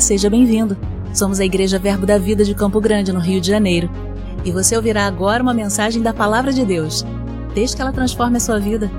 Seja bem-vindo. Somos a Igreja Verbo da Vida de Campo Grande, no Rio de Janeiro. E você ouvirá agora uma mensagem da Palavra de Deus. Desde que ela transforme a sua vida.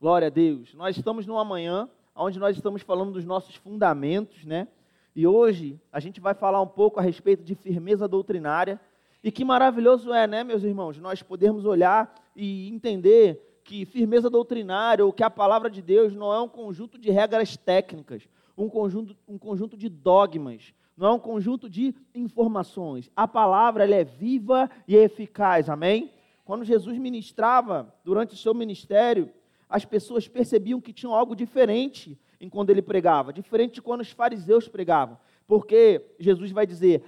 Glória a Deus. Nós estamos numa manhã onde nós estamos falando dos nossos fundamentos, né? E hoje a gente vai falar um pouco a respeito de firmeza doutrinária. E que maravilhoso é, né, meus irmãos, nós podermos olhar e entender que firmeza doutrinária ou que a palavra de Deus não é um conjunto de regras técnicas, um conjunto, um conjunto de dogmas, não é um conjunto de informações. A palavra ela é viva e eficaz, amém? Quando Jesus ministrava durante o seu ministério, as pessoas percebiam que tinham algo diferente em quando ele pregava, diferente de quando os fariseus pregavam. Porque Jesus vai dizer: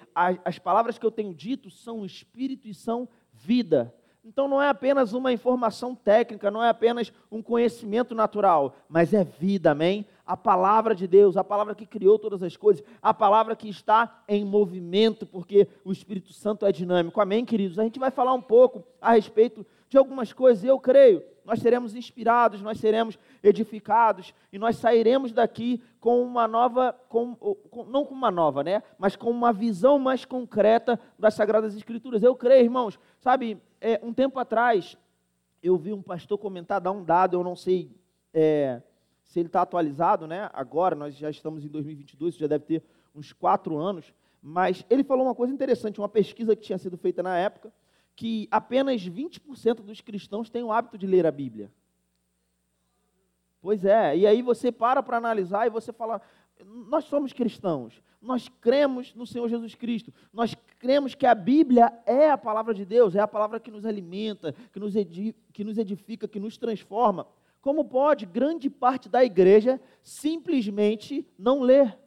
as palavras que eu tenho dito são espírito e são vida. Então não é apenas uma informação técnica, não é apenas um conhecimento natural, mas é vida, amém? A palavra de Deus, a palavra que criou todas as coisas, a palavra que está em movimento, porque o Espírito Santo é dinâmico, amém, queridos? A gente vai falar um pouco a respeito de algumas coisas, eu creio, nós seremos inspirados, nós seremos edificados e nós sairemos daqui com uma nova, com, com, não com uma nova, né? Mas com uma visão mais concreta das Sagradas Escrituras. Eu creio, irmãos, sabe, é, um tempo atrás eu vi um pastor comentar, dar um dado, eu não sei é, se ele está atualizado, né? Agora, nós já estamos em 2022, isso já deve ter uns quatro anos, mas ele falou uma coisa interessante, uma pesquisa que tinha sido feita na época, que apenas 20% dos cristãos têm o hábito de ler a Bíblia. Pois é, e aí você para para analisar e você fala: nós somos cristãos, nós cremos no Senhor Jesus Cristo, nós cremos que a Bíblia é a palavra de Deus, é a palavra que nos alimenta, que nos, edifica, que nos transforma. Como pode grande parte da igreja simplesmente não ler?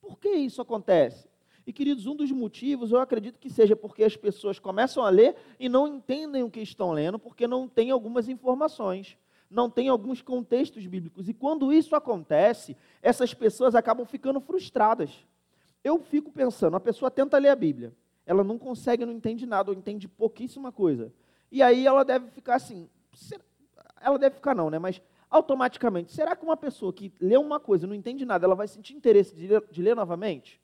Por que isso acontece? E, queridos, um dos motivos eu acredito que seja porque as pessoas começam a ler e não entendem o que estão lendo, porque não têm algumas informações, não têm alguns contextos bíblicos. E quando isso acontece, essas pessoas acabam ficando frustradas. Eu fico pensando, a pessoa tenta ler a Bíblia, ela não consegue, não entende nada, ou entende pouquíssima coisa. E aí ela deve ficar assim, ela deve ficar não, né? Mas automaticamente, será que uma pessoa que lê uma coisa e não entende nada, ela vai sentir interesse de ler, de ler novamente?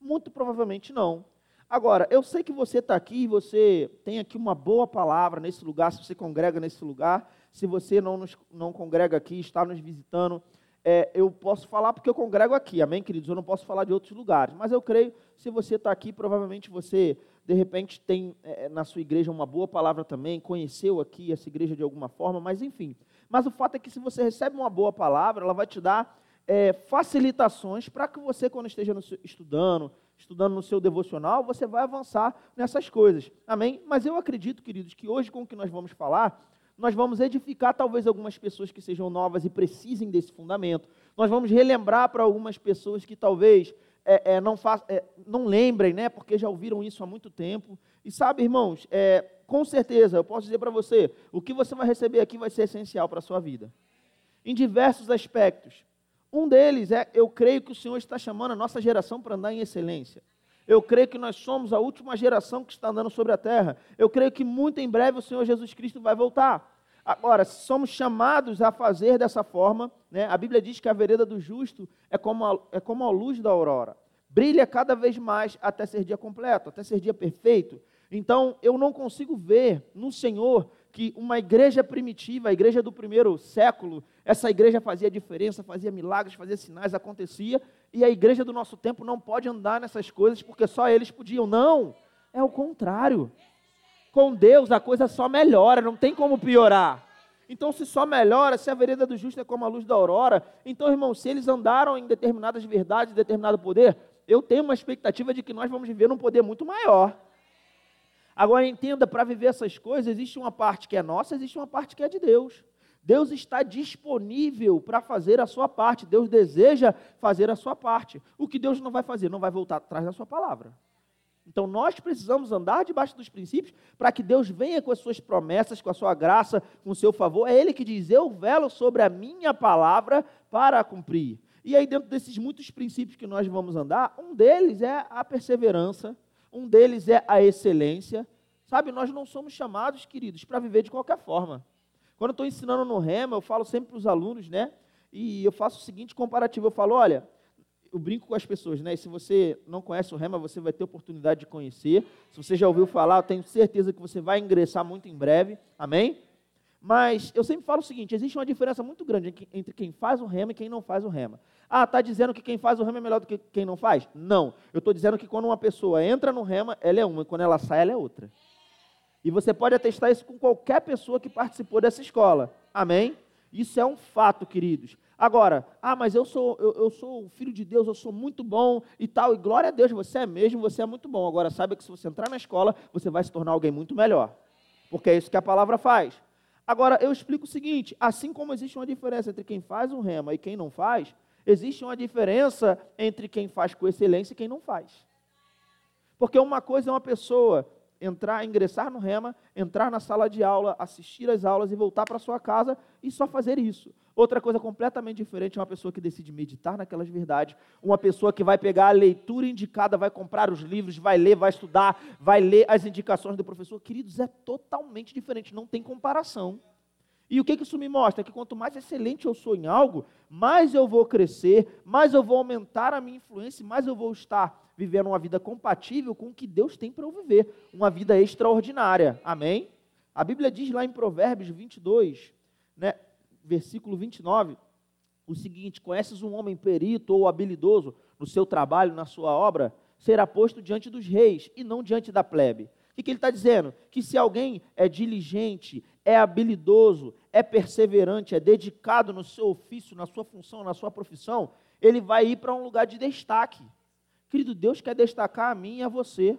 Muito provavelmente não. Agora, eu sei que você está aqui, você tem aqui uma boa palavra nesse lugar, se você congrega nesse lugar, se você não, nos, não congrega aqui, está nos visitando, é, eu posso falar porque eu congrego aqui, amém, queridos? Eu não posso falar de outros lugares, mas eu creio, se você está aqui, provavelmente você, de repente, tem é, na sua igreja uma boa palavra também, conheceu aqui essa igreja de alguma forma, mas enfim. Mas o fato é que se você recebe uma boa palavra, ela vai te dar é, facilitações para que você, quando esteja seu, estudando, estudando no seu devocional, você vai avançar nessas coisas. Amém? Mas eu acredito, queridos, que hoje, com o que nós vamos falar, nós vamos edificar talvez algumas pessoas que sejam novas e precisem desse fundamento. Nós vamos relembrar para algumas pessoas que talvez é, é, não, faz, é, não lembrem, né? Porque já ouviram isso há muito tempo. E sabe, irmãos, é, com certeza, eu posso dizer para você, o que você vai receber aqui vai ser essencial para a sua vida. Em diversos aspectos. Um deles é, eu creio que o Senhor está chamando a nossa geração para andar em excelência. Eu creio que nós somos a última geração que está andando sobre a terra. Eu creio que muito em breve o Senhor Jesus Cristo vai voltar. Agora, se somos chamados a fazer dessa forma, né, a Bíblia diz que a vereda do justo é como, a, é como a luz da aurora. Brilha cada vez mais até ser dia completo, até ser dia perfeito. Então, eu não consigo ver no Senhor que uma igreja primitiva, a igreja do primeiro século, essa igreja fazia diferença, fazia milagres, fazia sinais, acontecia, e a igreja do nosso tempo não pode andar nessas coisas porque só eles podiam. Não, é o contrário. Com Deus a coisa só melhora, não tem como piorar. Então, se só melhora, se a vereda do justo é como a luz da aurora, então, irmão, se eles andaram em determinadas verdades, determinado poder, eu tenho uma expectativa de que nós vamos viver num poder muito maior. Agora entenda, para viver essas coisas, existe uma parte que é nossa, existe uma parte que é de Deus. Deus está disponível para fazer a sua parte. Deus deseja fazer a sua parte. O que Deus não vai fazer? Não vai voltar atrás da sua palavra. Então nós precisamos andar debaixo dos princípios para que Deus venha com as suas promessas, com a sua graça, com o seu favor. É Ele que diz: Eu velo sobre a minha palavra para cumprir. E aí, dentro desses muitos princípios que nós vamos andar, um deles é a perseverança Um deles é a excelência. Sabe, nós não somos chamados, queridos, para viver de qualquer forma. Quando eu estou ensinando no Rema, eu falo sempre para os alunos, né? E eu faço o seguinte comparativo: eu falo, olha, eu brinco com as pessoas, né? E se você não conhece o Rema, você vai ter oportunidade de conhecer. Se você já ouviu falar, eu tenho certeza que você vai ingressar muito em breve. Amém? Mas eu sempre falo o seguinte: existe uma diferença muito grande entre quem faz o rema e quem não faz o rema. Ah, está dizendo que quem faz o rema é melhor do que quem não faz? Não. Eu estou dizendo que quando uma pessoa entra no rema, ela é uma, e quando ela sai, ela é outra. E você pode atestar isso com qualquer pessoa que participou dessa escola. Amém? Isso é um fato, queridos. Agora, ah, mas eu sou, eu, eu sou filho de Deus, eu sou muito bom e tal, e glória a Deus, você é mesmo, você é muito bom. Agora, saiba que se você entrar na escola, você vai se tornar alguém muito melhor. Porque é isso que a palavra faz. Agora, eu explico o seguinte: assim como existe uma diferença entre quem faz um rema e quem não faz, existe uma diferença entre quem faz com excelência e quem não faz. Porque uma coisa é uma pessoa entrar, ingressar no rema, entrar na sala de aula, assistir às aulas e voltar para sua casa e só fazer isso. Outra coisa completamente diferente é uma pessoa que decide meditar naquelas verdades, uma pessoa que vai pegar a leitura indicada, vai comprar os livros, vai ler, vai estudar, vai ler as indicações do professor. Queridos, é totalmente diferente, não tem comparação. E o que, isso me mostra? Que quanto mais excelente eu sou em algo, mais eu vou crescer, mais eu vou aumentar a minha influência, mais eu vou estar vivendo uma vida compatível com o que Deus tem para eu viver, uma vida extraordinária. Amém? A Bíblia diz lá em Provérbios 22, né, versículo 29, o seguinte: Conheces um homem perito ou habilidoso no seu trabalho, na sua obra, será posto diante dos reis e não diante da plebe. O que, que ele está dizendo? Que se alguém é diligente, é habilidoso, é perseverante, é dedicado no seu ofício, na sua função, na sua profissão, ele vai ir para um lugar de destaque. Querido, Deus quer destacar a mim e a você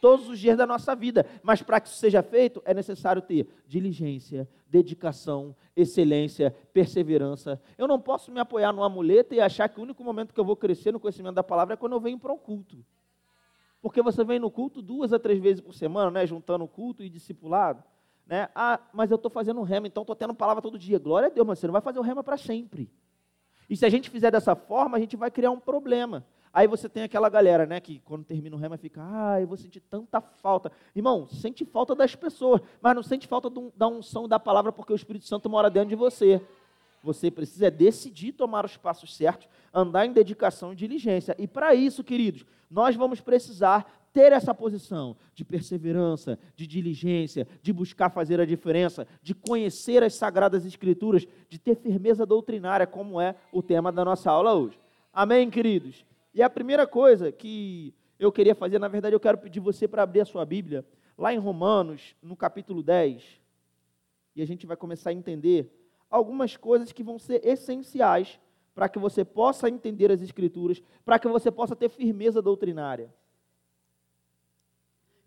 todos os dias da nossa vida, mas para que isso seja feito, é necessário ter diligência, dedicação, excelência, perseverança. Eu não posso me apoiar numa muleta e achar que o único momento que eu vou crescer no conhecimento da palavra é quando eu venho para um culto. Porque você vem no culto duas a três vezes por semana, né, juntando culto e discipulado. Né? Ah, mas eu estou fazendo um rema, então estou tendo palavra todo dia. Glória a Deus, mas você não vai fazer o rema para sempre. E se a gente fizer dessa forma, a gente vai criar um problema. Aí você tem aquela galera, né, que quando termina o rema fica, ah, eu vou sentir tanta falta. Irmão, sente falta das pessoas, mas não sente falta da unção da palavra porque o Espírito Santo mora dentro de você. Você precisa decidir tomar os passos certos, andar em dedicação e diligência. E para isso, queridos, nós vamos precisar ter essa posição de perseverança, de diligência, de buscar fazer a diferença, de conhecer as sagradas escrituras, de ter firmeza doutrinária, como é o tema da nossa aula hoje. Amém, queridos? E a primeira coisa que eu queria fazer, na verdade, eu quero pedir você para abrir a sua Bíblia, lá em Romanos, no capítulo 10, e a gente vai começar a entender algumas coisas que vão ser essenciais para que você possa entender as Escrituras, para que você possa ter firmeza doutrinária.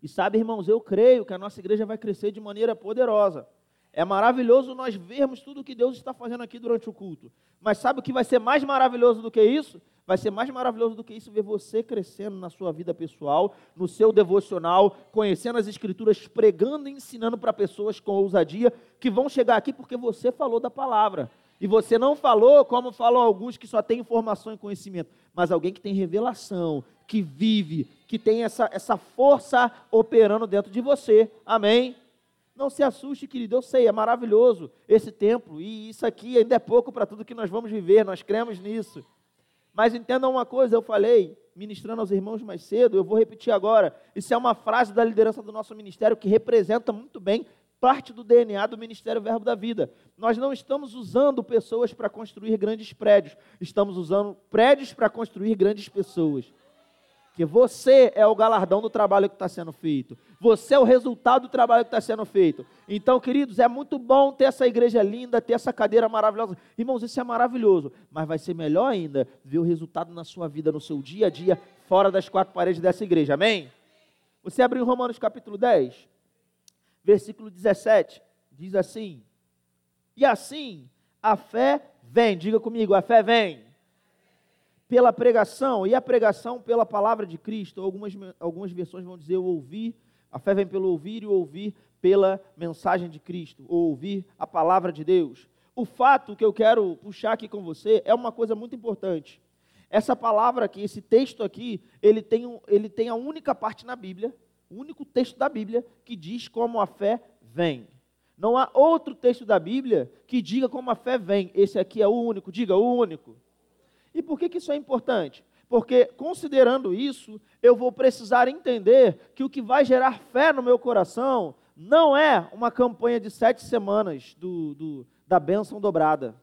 E sabe, irmãos, eu creio que a nossa igreja vai crescer de maneira poderosa. É maravilhoso nós vermos tudo o que Deus está fazendo aqui durante o culto. Mas sabe o que vai ser mais maravilhoso do que isso? Vai ser mais maravilhoso do que isso ver você crescendo na sua vida pessoal, no seu devocional, conhecendo as Escrituras, pregando e ensinando para pessoas com ousadia que vão chegar aqui porque você falou da palavra. E você não falou como falam alguns que só têm informação e conhecimento, mas alguém que tem revelação, que vive, que tem essa, essa força operando dentro de você. Amém? Não se assuste, querido, eu sei, é maravilhoso esse templo, e isso aqui ainda é pouco para tudo que nós vamos viver, nós cremos nisso. Mas entendam uma coisa, eu falei, ministrando aos irmãos mais cedo, eu vou repetir agora. Isso é uma frase da liderança do nosso ministério que representa muito bem parte do DNA do Ministério Verbo da Vida. Nós não estamos usando pessoas para construir grandes prédios, estamos usando prédios para construir grandes pessoas. Porque você é o galardão do trabalho que está sendo feito. Você é o resultado do trabalho que está sendo feito. Então, queridos, é muito bom ter essa igreja linda, ter essa cadeira maravilhosa. Irmãos, isso é maravilhoso. Mas vai ser melhor ainda ver o resultado na sua vida, no seu dia a dia, fora das quatro paredes dessa igreja. Amém? Você abriu Romanos capítulo 10, versículo 17. Diz assim: E assim a fé vem. Diga comigo, a fé vem pela pregação, e a pregação pela palavra de Cristo. Algumas, algumas versões vão dizer o ouvir, a fé vem pelo ouvir e o ouvir pela mensagem de Cristo, ou ouvir a palavra de Deus. O fato que eu quero puxar aqui com você é uma coisa muito importante. Essa palavra aqui, esse texto aqui, ele tem, ele tem a única parte na Bíblia, o único texto da Bíblia que diz como a fé vem. Não há outro texto da Bíblia que diga como a fé vem. Esse aqui é o único, diga o único. E por que, que isso é importante? Porque, considerando isso, eu vou precisar entender que o que vai gerar fé no meu coração não é uma campanha de sete semanas do, do da bênção dobrada.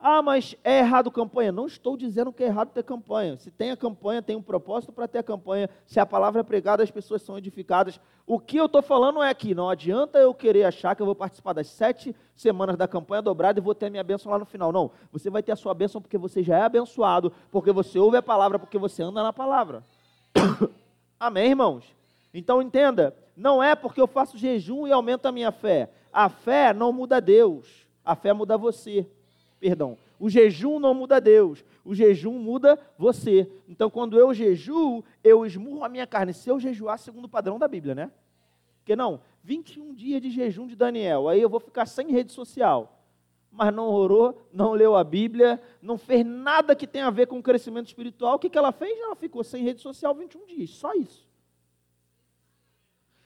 Ah, mas é errado campanha. Não estou dizendo que é errado ter campanha. Se tem a campanha, tem um propósito para ter a campanha. Se a palavra é pregada, as pessoas são edificadas. O que eu estou falando é que não adianta eu querer achar que eu vou participar das sete semanas da campanha dobrada e vou ter a minha bênção lá no final. Não. Você vai ter a sua bênção porque você já é abençoado, porque você ouve a palavra, porque você anda na palavra. Amém, irmãos? Então entenda, não é porque eu faço jejum e aumento a minha fé. A fé não muda Deus, a fé muda você perdão. O jejum não muda Deus, o jejum muda você. Então, quando eu jejuo, eu esmurro a minha carne. Se eu jejuar segundo o padrão da Bíblia, né? Porque não, 21 dias de jejum de Daniel, aí eu vou ficar sem rede social. Mas não orou, não leu a Bíblia, não fez nada que tenha a ver com o crescimento espiritual. O que, que ela fez? Ela ficou sem rede social 21 dias, só isso.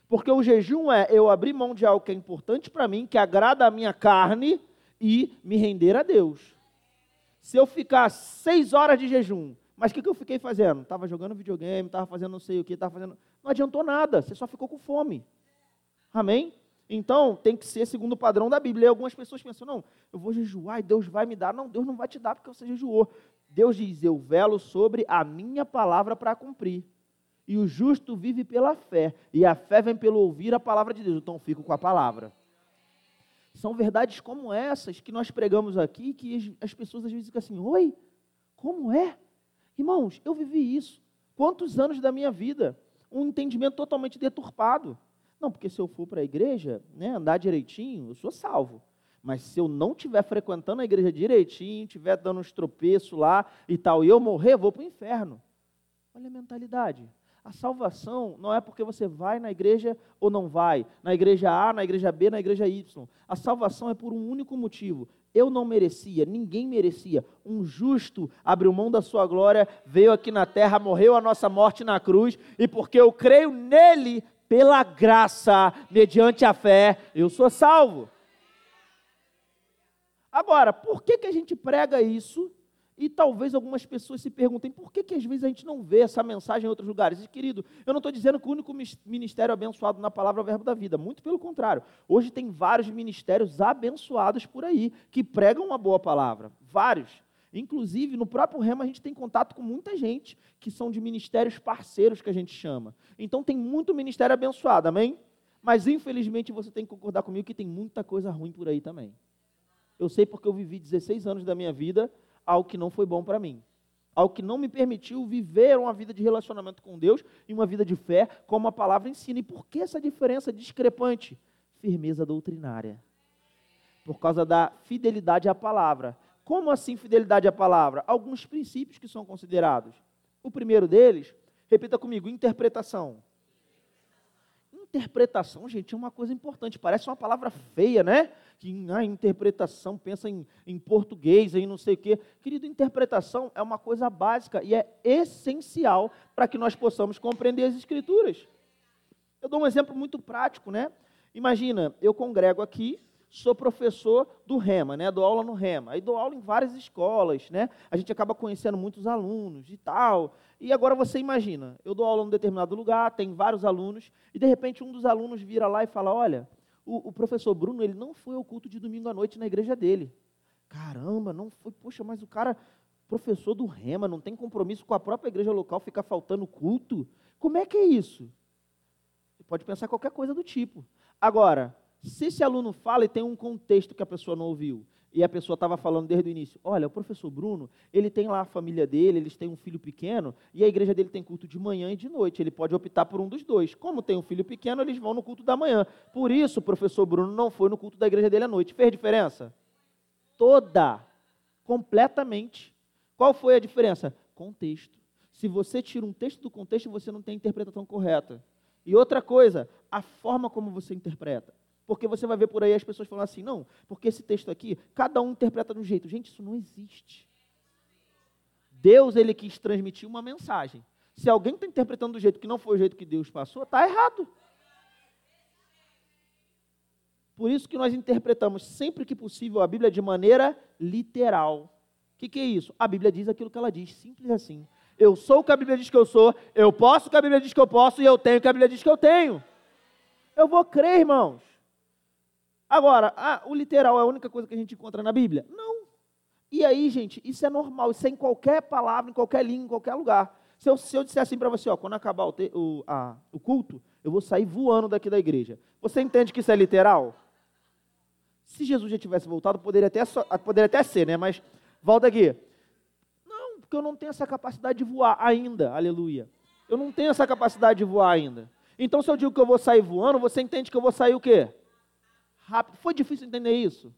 Porque o jejum é eu abrir mão de algo que é importante para mim, que agrada a minha carne, e me render a Deus. Se eu ficar seis horas de jejum, mas o que, que eu fiquei fazendo? Estava jogando videogame, estava fazendo não sei o que, estava fazendo. Não adiantou nada, você só ficou com fome. Amém? Então, tem que ser segundo o padrão da Bíblia. E algumas pessoas pensam, não, eu vou jejuar e Deus vai me dar. Não, Deus não vai te dar porque você jejuou. Deus diz, eu velo sobre a minha palavra para cumprir. E o justo vive pela fé. E a fé vem pelo ouvir a palavra de Deus. Então, fico com a palavra. São verdades como essas que nós pregamos aqui, que as pessoas às vezes ficam assim: Oi, como é? Irmãos, eu vivi isso. Quantos anos da minha vida? Um entendimento totalmente deturpado. Não, porque se eu for para a igreja, né, andar direitinho, eu sou salvo. Mas se eu não estiver frequentando a igreja direitinho, estiver dando uns tropeços lá e tal, e eu morrer, eu vou para o inferno. Olha a mentalidade. A salvação não é porque você vai na igreja ou não vai, na igreja A, na igreja B, na igreja Y. A salvação é por um único motivo. Eu não merecia, ninguém merecia. Um justo abriu mão da sua glória, veio aqui na terra, morreu a nossa morte na cruz, e porque eu creio nele, pela graça, mediante a fé, eu sou salvo. Agora, por que, que a gente prega isso e talvez algumas pessoas se perguntem por que, que às vezes a gente não vê essa mensagem em outros lugares. E, querido, eu não estou dizendo que o único ministério abençoado na palavra é o verbo da vida. Muito pelo contrário. Hoje tem vários ministérios abençoados por aí que pregam uma boa palavra. Vários. Inclusive, no próprio Rema, a gente tem contato com muita gente que são de ministérios parceiros que a gente chama. Então, tem muito ministério abençoado, amém? Mas, infelizmente, você tem que concordar comigo que tem muita coisa ruim por aí também. Eu sei porque eu vivi 16 anos da minha vida algo que não foi bom para mim. Algo que não me permitiu viver uma vida de relacionamento com Deus e uma vida de fé, como a palavra ensina. E por que essa diferença discrepante? Firmeza doutrinária. Por causa da fidelidade à palavra. Como assim fidelidade à palavra? Alguns princípios que são considerados. O primeiro deles, repita comigo, interpretação. Interpretação, gente, é uma coisa importante. Parece uma palavra feia, né? que na interpretação pensa em, em português, aí não sei o quê. Querido, interpretação é uma coisa básica e é essencial para que nós possamos compreender as Escrituras. Eu dou um exemplo muito prático, né? Imagina, eu congrego aqui, sou professor do REMA, né? Dou aula no REMA. Aí dou aula em várias escolas, né? A gente acaba conhecendo muitos alunos e tal. E agora você imagina, eu dou aula em determinado lugar, tem vários alunos, e de repente um dos alunos vira lá e fala: Olha, o, o, professor Bruno, ele não foi ao culto de domingo à noite na igreja dele. Caramba, não foi. Poxa, mas o cara, professor do Rema, não tem compromisso com a própria igreja local, fica faltando culto. Como é que é isso? Você pode pensar qualquer coisa do tipo. Agora, se esse aluno fala e tem um contexto que a pessoa não ouviu, e a pessoa estava falando desde o início, olha, o professor Bruno, ele tem lá a família dele, eles têm um filho pequeno, e a igreja dele tem culto de manhã e de noite, ele pode optar por um dos dois. Como tem um filho pequeno, eles vão no culto da manhã. Por isso, o professor Bruno não foi no culto da igreja dele à noite. Fez diferença? Toda. Completamente. Qual foi a diferença? Contexto. Se você tira um texto do contexto, você não tem a interpretação correta. E outra coisa, a forma como você interpreta. Porque você vai ver por aí as pessoas falando assim, não, porque esse texto aqui, cada um interpreta de um jeito. Gente, isso não existe. Deus ele quis transmitir uma mensagem. Se alguém está interpretando do jeito que não foi o jeito que Deus passou, está errado. Por isso que nós interpretamos sempre que possível a Bíblia de maneira literal. O que, que é isso? A Bíblia diz aquilo que ela diz, simples assim. Eu sou o que a Bíblia diz que eu sou, eu posso o que a Bíblia diz que eu posso e eu tenho o que a Bíblia diz que eu tenho. Eu vou crer, irmãos. Agora, ah, o literal é a única coisa que a gente encontra na Bíblia? Não. E aí, gente, isso é normal, isso é em qualquer palavra, em qualquer língua, em qualquer lugar. Se eu, se eu disser assim para você, ó, quando acabar o, te, o, a, o culto, eu vou sair voando daqui da igreja. Você entende que isso é literal? Se Jesus já tivesse voltado, poderia até, poderia até ser, né? Mas volta aqui. Não, porque eu não tenho essa capacidade de voar ainda, aleluia. Eu não tenho essa capacidade de voar ainda. Então, se eu digo que eu vou sair voando, você entende que eu vou sair o quê? Rápido. Foi difícil entender isso?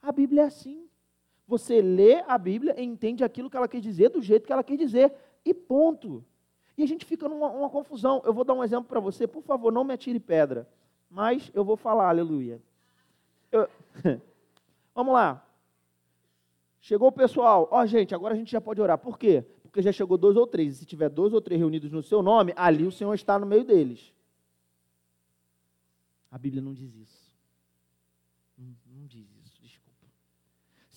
A Bíblia é assim. Você lê a Bíblia e entende aquilo que ela quer dizer do jeito que ela quer dizer. E ponto. E a gente fica numa, confusão. Eu vou dar um exemplo para você. Por favor, não me atire pedra. Mas eu vou falar, aleluia. Eu... Vamos lá. Chegou o pessoal. Ó, oh, gente, agora a gente já pode orar. Por quê? Porque já chegou dois ou três. E se tiver dois ou três reunidos no seu nome, ali o Senhor está no meio deles. A Bíblia não diz isso. Não, não diz isso, desculpa.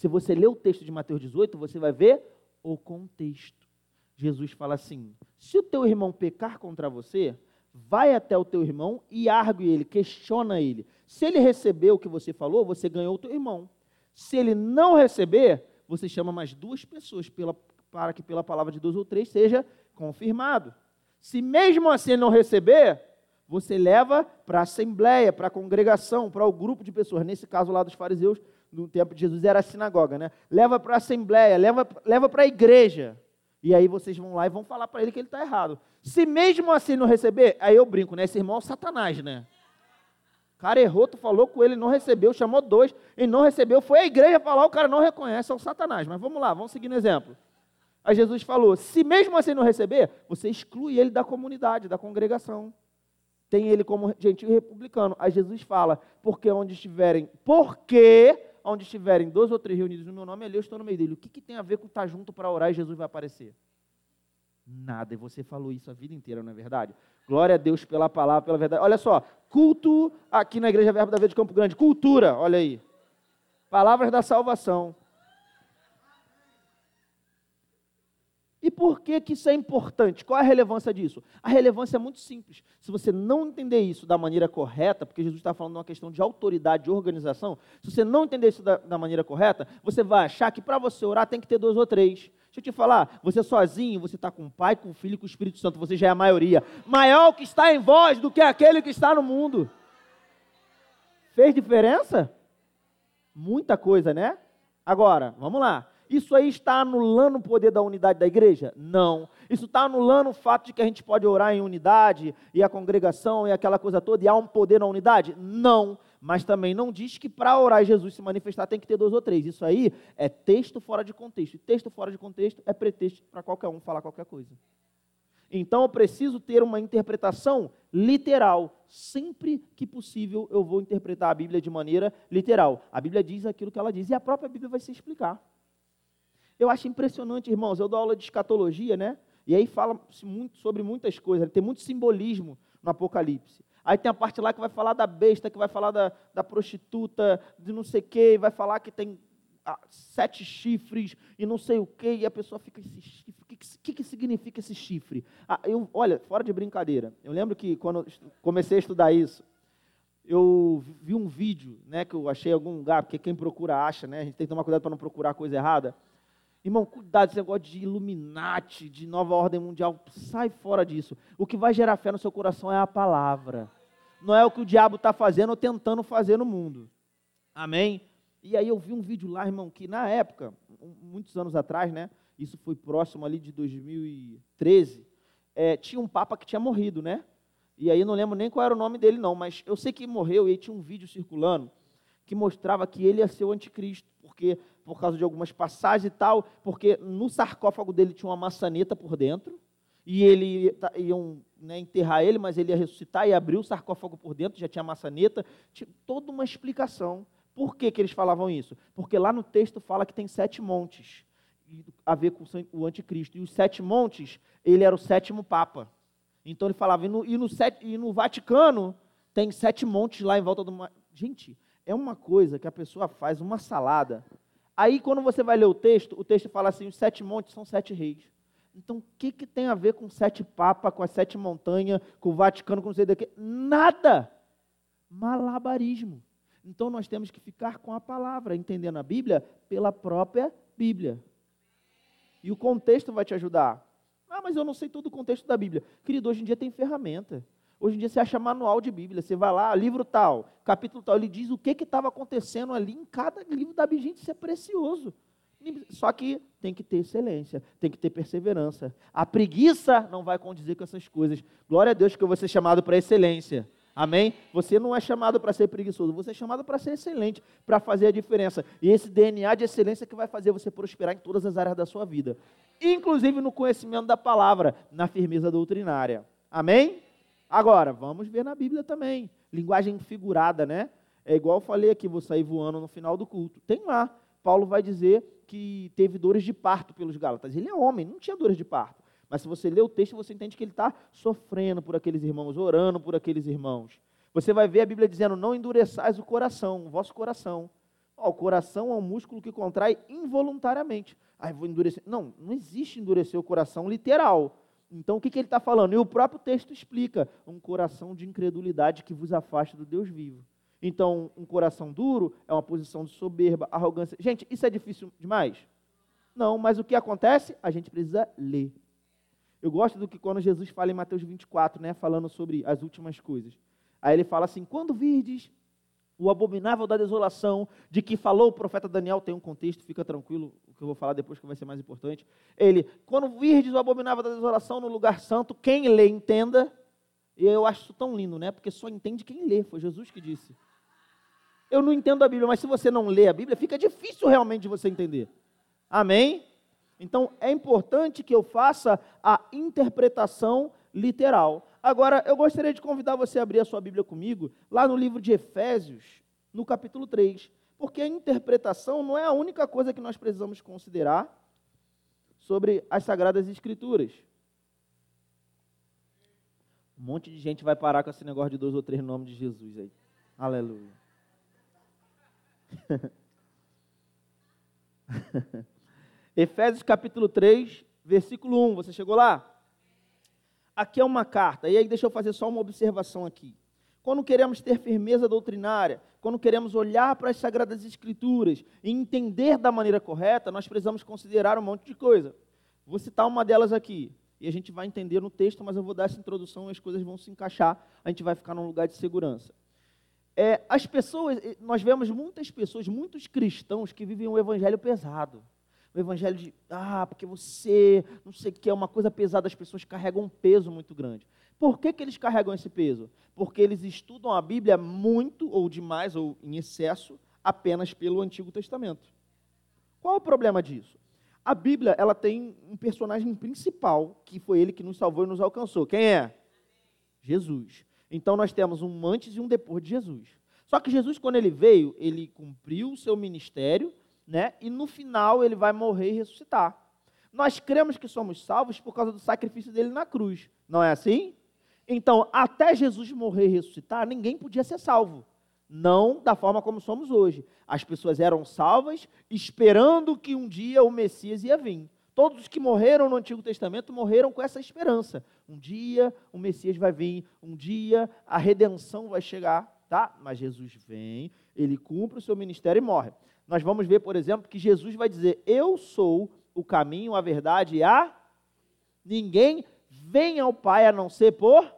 Se você ler o texto de Mateus 18, você vai ver o contexto. Jesus fala assim: se o teu irmão pecar contra você, vai até o teu irmão e argue ele, questiona ele. Se ele receber o que você falou, você ganhou o teu irmão. Se ele não receber, você chama mais duas pessoas pela, para que pela palavra de dois ou três seja confirmado. Se mesmo assim não receber, você leva para a assembleia, para a congregação, para o grupo de pessoas. Nesse caso lá dos fariseus, no tempo de Jesus era a sinagoga, né? Leva para a assembleia, leva, leva para a igreja. E aí vocês vão lá e vão falar para ele que ele está errado. Se mesmo assim não receber, aí eu brinco, né? Esse irmão é o Satanás, né? O cara errou, tu falou com ele, não recebeu, chamou dois, e não recebeu, foi a igreja falar, o cara não reconhece, é o Satanás. Mas vamos lá, vamos seguir no exemplo. Aí Jesus falou: se mesmo assim não receber, você exclui ele da comunidade, da congregação. Tem ele como gentil republicano. Aí Jesus fala: porque onde estiverem, porque onde estiverem dois ou três reunidos no meu nome, ali eu estou no meio dele. O que, que tem a ver com estar junto para orar e Jesus vai aparecer? Nada. E você falou isso a vida inteira, não é verdade? Glória a Deus pela palavra, pela verdade. Olha só, culto aqui na Igreja Verbo da Vida de Campo Grande. Cultura, olha aí. Palavras da salvação. E por que, que isso é importante? Qual a relevância disso? A relevância é muito simples. Se você não entender isso da maneira correta, porque Jesus está falando de uma questão de autoridade, de organização, se você não entender isso da, da maneira correta, você vai achar que para você orar tem que ter dois ou três. Deixa eu te falar, você sozinho, você está com o Pai, com o Filho e com o Espírito Santo, você já é a maioria. Maior que está em vós do que aquele que está no mundo. Fez diferença? Muita coisa, né? Agora, vamos lá. Isso aí está anulando o poder da unidade da igreja? Não. Isso está anulando o fato de que a gente pode orar em unidade, e a congregação, e aquela coisa toda, e há um poder na unidade? Não. Mas também não diz que para orar e Jesus se manifestar tem que ter dois ou três. Isso aí é texto fora de contexto. E texto fora de contexto é pretexto para qualquer um falar qualquer coisa. Então eu preciso ter uma interpretação literal. Sempre que possível eu vou interpretar a Bíblia de maneira literal. A Bíblia diz aquilo que ela diz e a própria Bíblia vai se explicar. Eu acho impressionante, irmãos. Eu dou aula de escatologia, né? E aí fala muito sobre muitas coisas. Tem muito simbolismo no Apocalipse. Aí tem a parte lá que vai falar da besta, que vai falar da, da prostituta, de não sei o quê, vai falar que tem ah, sete chifres e não sei o quê, e a pessoa fica, esse chifre, o que, que, que, significa esse chifre? Ah, eu, olha, fora de brincadeira, eu lembro que quando comecei a estudar isso, eu vi um vídeo, né, que eu achei em algum lugar, porque quem procura acha, né, a gente tem que tomar cuidado para não procurar coisa errada, Irmão, cuidado, esse negócio de Illuminati, de nova ordem mundial, sai fora disso. O que vai gerar fé no seu coração é a palavra. Não é o que o diabo está fazendo ou tentando fazer no mundo. Amém? E aí eu vi um vídeo lá, irmão, que na época, muitos anos atrás, né? Isso foi próximo ali de 2013. É, tinha um papa que tinha morrido, né? E aí não lembro nem qual era o nome dele, não, mas eu sei que morreu e aí tinha um vídeo circulando que mostrava que ele ia ser o anticristo, porque por causa de algumas passagens e tal, porque no sarcófago dele tinha uma maçaneta por dentro, e ele iam né, enterrar ele, mas ele ia ressuscitar e abrir o sarcófago por dentro, já tinha maçaneta, tinha toda uma explicação. Por que, que eles falavam isso? Porque lá no texto fala que tem sete montes. a ver com o anticristo. E os sete montes, ele era o sétimo papa. Então ele falava, e no, e no, e no Vaticano tem sete montes lá em volta do. Gente, é uma coisa que a pessoa faz uma salada. Aí quando você vai ler o texto, o texto fala assim: os sete montes são sete reis. Então, o que, que tem a ver com sete papas, com as sete montanhas, com o Vaticano, com não sei daqui? Nada! Malabarismo. Então, nós temos que ficar com a palavra, entendendo a Bíblia pela própria Bíblia. E o contexto vai te ajudar. Ah, mas eu não sei todo o contexto da Bíblia. Querido, hoje em dia tem ferramenta. Hoje em dia você acha manual de Bíblia. Você vai lá, livro tal, capítulo tal, ele diz o que estava acontecendo ali em cada livro da Bíblia. Gente, isso é precioso. Só que tem que ter excelência, tem que ter perseverança. A preguiça não vai condizer com essas coisas. Glória a Deus que eu vou ser chamado para excelência. Amém? Você não é chamado para ser preguiçoso, você é chamado para ser excelente, para fazer a diferença. E esse DNA de excelência que vai fazer você prosperar em todas as áreas da sua vida, inclusive no conhecimento da palavra, na firmeza doutrinária. Amém? Agora, vamos ver na Bíblia também. Linguagem figurada, né? É igual eu falei aqui, vou sair voando no final do culto. Tem lá. Paulo vai dizer que teve dores de parto pelos Gálatas. Ele é homem, não tinha dores de parto. Mas se você lê o texto, você entende que ele está sofrendo por aqueles irmãos, orando por aqueles irmãos. Você vai ver a Bíblia dizendo: não endureçais o coração, o vosso coração. Oh, o coração é um músculo que contrai involuntariamente. Aí vou endurecer. Não, não existe endurecer o coração literal. Então o que, que ele está falando? E o próprio texto explica: um coração de incredulidade que vos afasta do Deus vivo. Então, um coração duro é uma posição de soberba, arrogância. Gente, isso é difícil demais? Não, mas o que acontece? A gente precisa ler. Eu gosto do que quando Jesus fala em Mateus 24, né, falando sobre as últimas coisas. Aí ele fala assim: quando virdes o abominável da desolação, de que falou o profeta Daniel, tem um contexto, fica tranquilo, o que eu vou falar depois que vai ser mais importante. Ele, quando virdes o abominável da desolação no lugar santo, quem lê entenda. E eu acho isso tão lindo, né? Porque só entende quem lê, foi Jesus que disse. Eu não entendo a Bíblia, mas se você não lê a Bíblia, fica difícil realmente de você entender. Amém? Então é importante que eu faça a interpretação literal. Agora, eu gostaria de convidar você a abrir a sua Bíblia comigo, lá no livro de Efésios, no capítulo 3. Porque a interpretação não é a única coisa que nós precisamos considerar sobre as Sagradas Escrituras. Um monte de gente vai parar com esse negócio de dois ou três nomes de Jesus aí. Aleluia. Efésios capítulo 3, versículo 1. Você chegou lá? Aqui é uma carta. E aí deixa eu fazer só uma observação aqui. Quando queremos ter firmeza doutrinária, quando queremos olhar para as sagradas escrituras e entender da maneira correta, nós precisamos considerar um monte de coisa. Vou citar uma delas aqui. E a gente vai entender no texto, mas eu vou dar essa introdução e as coisas vão se encaixar. A gente vai ficar num lugar de segurança. É, as pessoas, nós vemos muitas pessoas, muitos cristãos que vivem um evangelho pesado. O evangelho de, ah, porque você, não sei o que, é uma coisa pesada, as pessoas carregam um peso muito grande. Por que, que eles carregam esse peso? Porque eles estudam a Bíblia muito, ou demais, ou em excesso, apenas pelo Antigo Testamento. Qual é o problema disso? A Bíblia, ela tem um personagem principal, que foi ele que nos salvou e nos alcançou. Quem é? Jesus. Então nós temos um antes e um depois de Jesus. Só que Jesus, quando ele veio, ele cumpriu o seu ministério, né? E no final ele vai morrer e ressuscitar. Nós cremos que somos salvos por causa do sacrifício dele na cruz. Não é assim? Então, até Jesus morrer e ressuscitar, ninguém podia ser salvo. Não da forma como somos hoje. As pessoas eram salvas esperando que um dia o Messias ia vir. Todos os que morreram no Antigo Testamento morreram com essa esperança. Um dia o Messias vai vir, um dia a redenção vai chegar, tá? Mas Jesus vem, ele cumpre o seu ministério e morre. Nós vamos ver, por exemplo, que Jesus vai dizer: Eu sou o caminho, a verdade e a. Ninguém vem ao Pai a não ser por.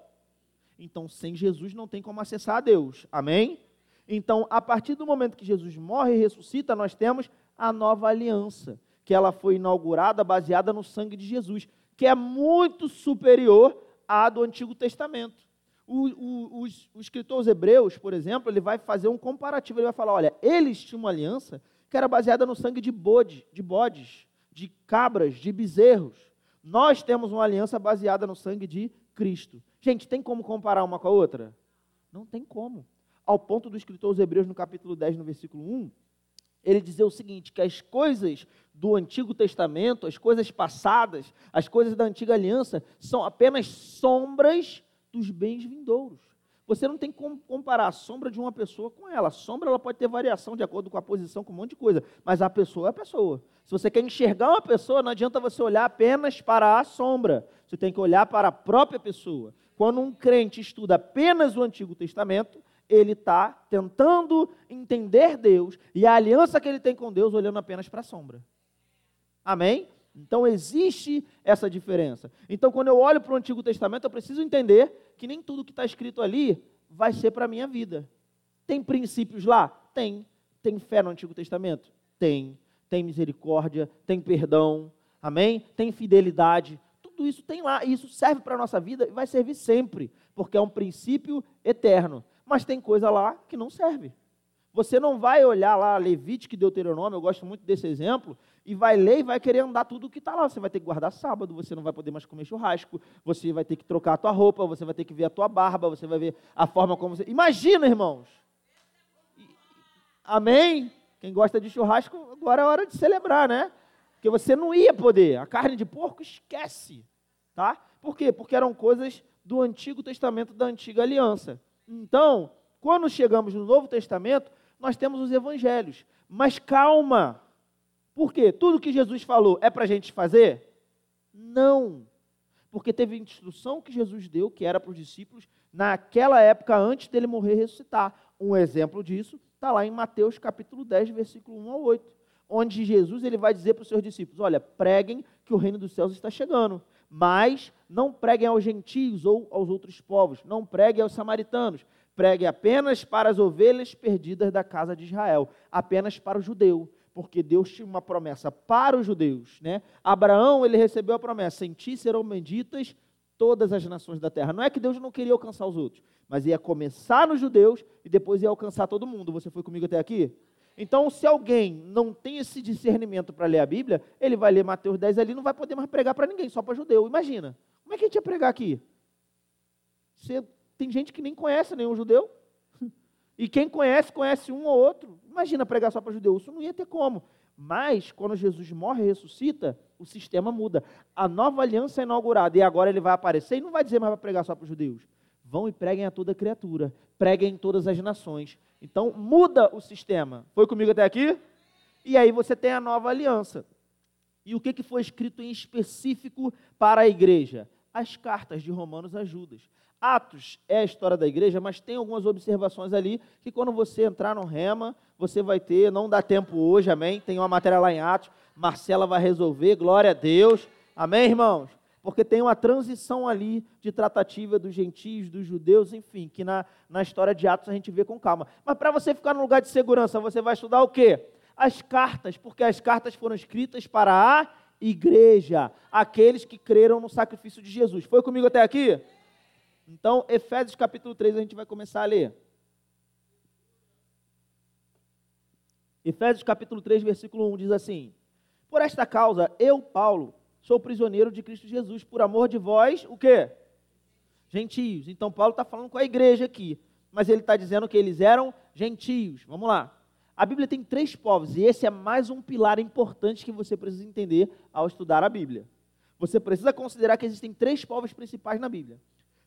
Então, sem Jesus não tem como acessar a Deus. Amém? Então, a partir do momento que Jesus morre e ressuscita, nós temos a nova aliança que ela foi inaugurada baseada no sangue de Jesus, que é muito superior à do Antigo Testamento. O, o, o, escritor aos Hebreus, por exemplo, ele vai fazer um comparativo, ele vai falar, olha, eles tinham uma aliança que era baseada no sangue de, bode, de bodes, de cabras, de bezerros. Nós temos uma aliança baseada no sangue de Cristo. Gente, tem como comparar uma com a outra? Não tem como. Ao ponto do escritor aos Hebreus, no capítulo 10, no versículo 1, ele dizer o seguinte: que as coisas do Antigo Testamento, as coisas passadas, as coisas da antiga aliança, são apenas sombras dos bens vindouros. Você não tem como comparar a sombra de uma pessoa com ela. A sombra ela pode ter variação de acordo com a posição, com um monte de coisa, mas a pessoa é a pessoa. Se você quer enxergar uma pessoa, não adianta você olhar apenas para a sombra. Você tem que olhar para a própria pessoa. Quando um crente estuda apenas o Antigo Testamento, ele está tentando entender Deus e a aliança que ele tem com Deus olhando apenas para a sombra. Amém? Então existe essa diferença. Então, quando eu olho para o Antigo Testamento, eu preciso entender que nem tudo que está escrito ali vai ser para a minha vida. Tem princípios lá? Tem. Tem fé no Antigo Testamento? Tem. Tem misericórdia, tem perdão, amém? Tem fidelidade. Tudo isso tem lá. E isso serve para a nossa vida e vai servir sempre, porque é um princípio eterno. Mas tem coisa lá que não serve. Você não vai olhar lá Levítico e Deuteronômio, eu gosto muito desse exemplo, e vai ler e vai querer andar tudo o que está lá. Você vai ter que guardar sábado, você não vai poder mais comer churrasco, você vai ter que trocar a tua roupa, você vai ter que ver a tua barba, você vai ver a forma como você. Imagina, irmãos! Amém? Quem gosta de churrasco, agora é hora de celebrar, né? Porque você não ia poder. A carne de porco, esquece. Tá? Por quê? Porque eram coisas do Antigo Testamento, da Antiga Aliança. Então, quando chegamos no Novo Testamento, nós temos os evangelhos. Mas calma, por quê? Tudo que Jesus falou é para a gente fazer? Não. Porque teve instrução que Jesus deu, que era para os discípulos, naquela época, antes dele morrer e ressuscitar. Um exemplo disso está lá em Mateus capítulo 10, versículo 1 ao 8, onde Jesus ele vai dizer para os seus discípulos: Olha, preguem que o reino dos céus está chegando, mas não preguem aos gentios ou aos outros povos, não preguem aos samaritanos, preguem apenas para as ovelhas perdidas da casa de Israel, apenas para o judeu porque Deus tinha uma promessa para os judeus, né? Abraão, ele recebeu a promessa: em ti serão benditas todas as nações da terra. Não é que Deus não queria alcançar os outros, mas ia começar nos judeus e depois ia alcançar todo mundo. Você foi comigo até aqui? Então, se alguém não tem esse discernimento para ler a Bíblia, ele vai ler Mateus 10 ali, não vai poder mais pregar para ninguém, só para judeu. Imagina. Como é que a gente ia pregar aqui? Você, tem gente que nem conhece nenhum judeu. E quem conhece, conhece um ou outro. Imagina pregar só para judeu, isso não ia ter como. Mas, quando Jesus morre e ressuscita, o sistema muda. A nova aliança é inaugurada e agora ele vai aparecer e não vai dizer mais para pregar só para os judeus. Vão e preguem a toda criatura, preguem em todas as nações. Então, muda o sistema. Foi comigo até aqui? E aí você tem a nova aliança. E o que, que foi escrito em específico para a igreja? As cartas de Romanos a Judas. Atos é a história da igreja, mas tem algumas observações ali que quando você entrar no Rema, você vai ter, não dá tempo hoje, amém? Tem uma matéria lá em Atos, Marcela vai resolver, glória a Deus, amém, irmãos? Porque tem uma transição ali de tratativa dos gentios, dos judeus, enfim, que na, na história de Atos a gente vê com calma. Mas para você ficar no lugar de segurança, você vai estudar o quê? As cartas, porque as cartas foram escritas para a igreja, aqueles que creram no sacrifício de Jesus. Foi comigo até aqui? Então, Efésios capítulo 3, a gente vai começar a ler. Efésios capítulo 3, versículo 1 diz assim: Por esta causa, eu, Paulo, sou prisioneiro de Cristo Jesus, por amor de vós, o quê? Gentios. Então, Paulo está falando com a igreja aqui, mas ele está dizendo que eles eram gentios. Vamos lá. A Bíblia tem três povos, e esse é mais um pilar importante que você precisa entender ao estudar a Bíblia. Você precisa considerar que existem três povos principais na Bíblia.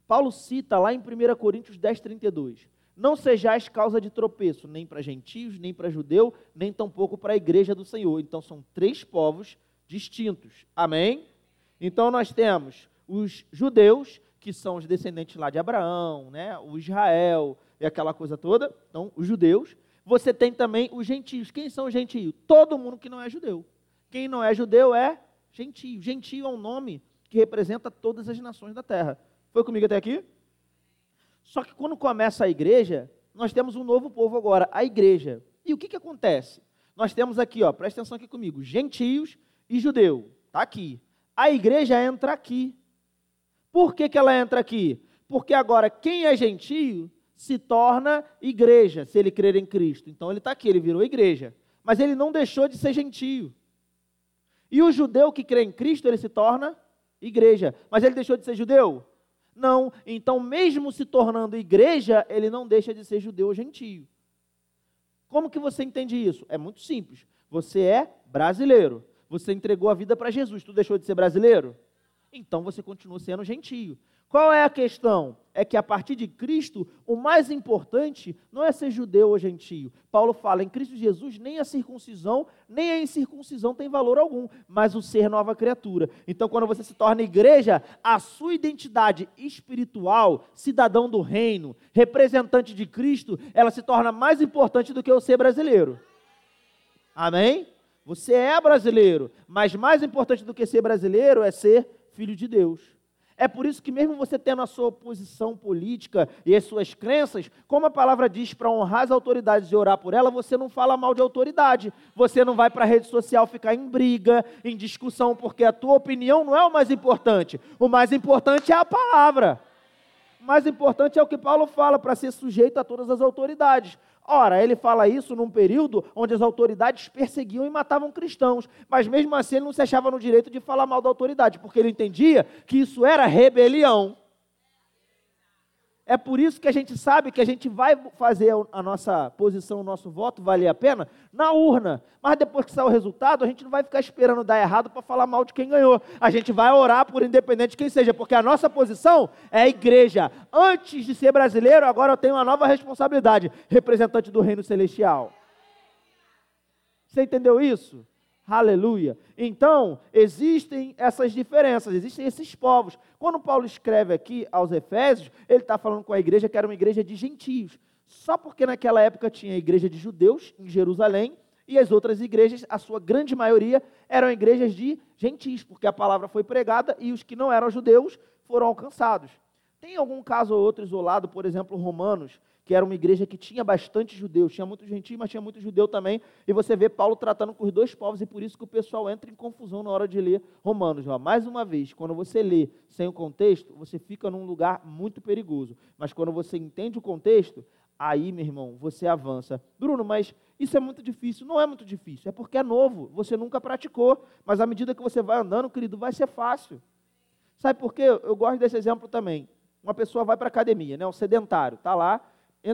Paulo cita lá em 1 Coríntios 10, 32. Não sejais causa de tropeço, nem para gentios, nem para judeu, nem tampouco para a igreja do Senhor. Então são três povos distintos. Amém? Então nós temos os judeus, que são os descendentes lá de Abraão, né? o Israel e aquela coisa toda. Então, os judeus. Você tem também os gentios. Quem são os gentios? Todo mundo que não é judeu. Quem não é judeu é gentio. Gentio é um nome que representa todas as nações da terra. Foi comigo até aqui? Só que quando começa a igreja, nós temos um novo povo agora, a igreja. E o que, que acontece? Nós temos aqui, ó, presta atenção aqui comigo, gentios e judeu. Está aqui. A igreja entra aqui. Por que, que ela entra aqui? Porque agora quem é gentio se torna igreja, se ele crer em Cristo. Então ele está aqui, ele virou igreja. Mas ele não deixou de ser gentio. E o judeu que crê em Cristo, ele se torna igreja. Mas ele deixou de ser judeu? Não. Então, mesmo se tornando igreja, ele não deixa de ser judeu ou gentio. Como que você entende isso? É muito simples. Você é brasileiro. Você entregou a vida para Jesus. Tu deixou de ser brasileiro? Então você continua sendo gentio. Qual é a questão? É que a partir de Cristo, o mais importante não é ser judeu ou gentio. Paulo fala, em Cristo Jesus, nem a circuncisão, nem a incircuncisão tem valor algum, mas o ser nova criatura. Então, quando você se torna igreja, a sua identidade espiritual, cidadão do reino, representante de Cristo, ela se torna mais importante do que o ser brasileiro. Amém? Você é brasileiro, mas mais importante do que ser brasileiro é ser filho de Deus. É por isso que, mesmo você tendo a sua posição política e as suas crenças, como a palavra diz para honrar as autoridades e orar por ela, você não fala mal de autoridade. Você não vai para a rede social ficar em briga, em discussão, porque a tua opinião não é o mais importante. O mais importante é a palavra. O mais importante é o que Paulo fala, para ser sujeito a todas as autoridades. Ora, ele fala isso num período onde as autoridades perseguiam e matavam cristãos, mas mesmo assim ele não se achava no direito de falar mal da autoridade, porque ele entendia que isso era rebelião. É por isso que a gente sabe que a gente vai fazer a nossa posição, o nosso voto valer a pena na urna. Mas depois que sair o resultado, a gente não vai ficar esperando dar errado para falar mal de quem ganhou. A gente vai orar por independente de quem seja, porque a nossa posição é a igreja. Antes de ser brasileiro, agora eu tenho uma nova responsabilidade, representante do reino celestial. Você entendeu isso? Aleluia. Então, existem essas diferenças, existem esses povos. Quando Paulo escreve aqui aos Efésios, ele está falando com a igreja que era uma igreja de gentios. Só porque naquela época tinha a igreja de judeus em Jerusalém e as outras igrejas, a sua grande maioria, eram igrejas de gentios, porque a palavra foi pregada e os que não eram judeus foram alcançados. Tem algum caso ou outro isolado, por exemplo, Romanos, que era uma igreja que tinha bastante judeus, tinha muito gentio, mas tinha muito judeu também, e você vê Paulo tratando com os dois povos, e por isso que o pessoal entra em confusão na hora de ler Romanos. Ó. Mais uma vez, quando você lê sem o contexto, você fica num lugar muito perigoso, mas quando você entende o contexto, aí, meu irmão, você avança. Bruno, mas isso é muito difícil. Não é muito difícil, é porque é novo, você nunca praticou, mas à medida que você vai andando, querido, vai ser fácil. Sabe por quê? Eu gosto desse exemplo também. Uma pessoa vai para a academia, né? um sedentário, está lá,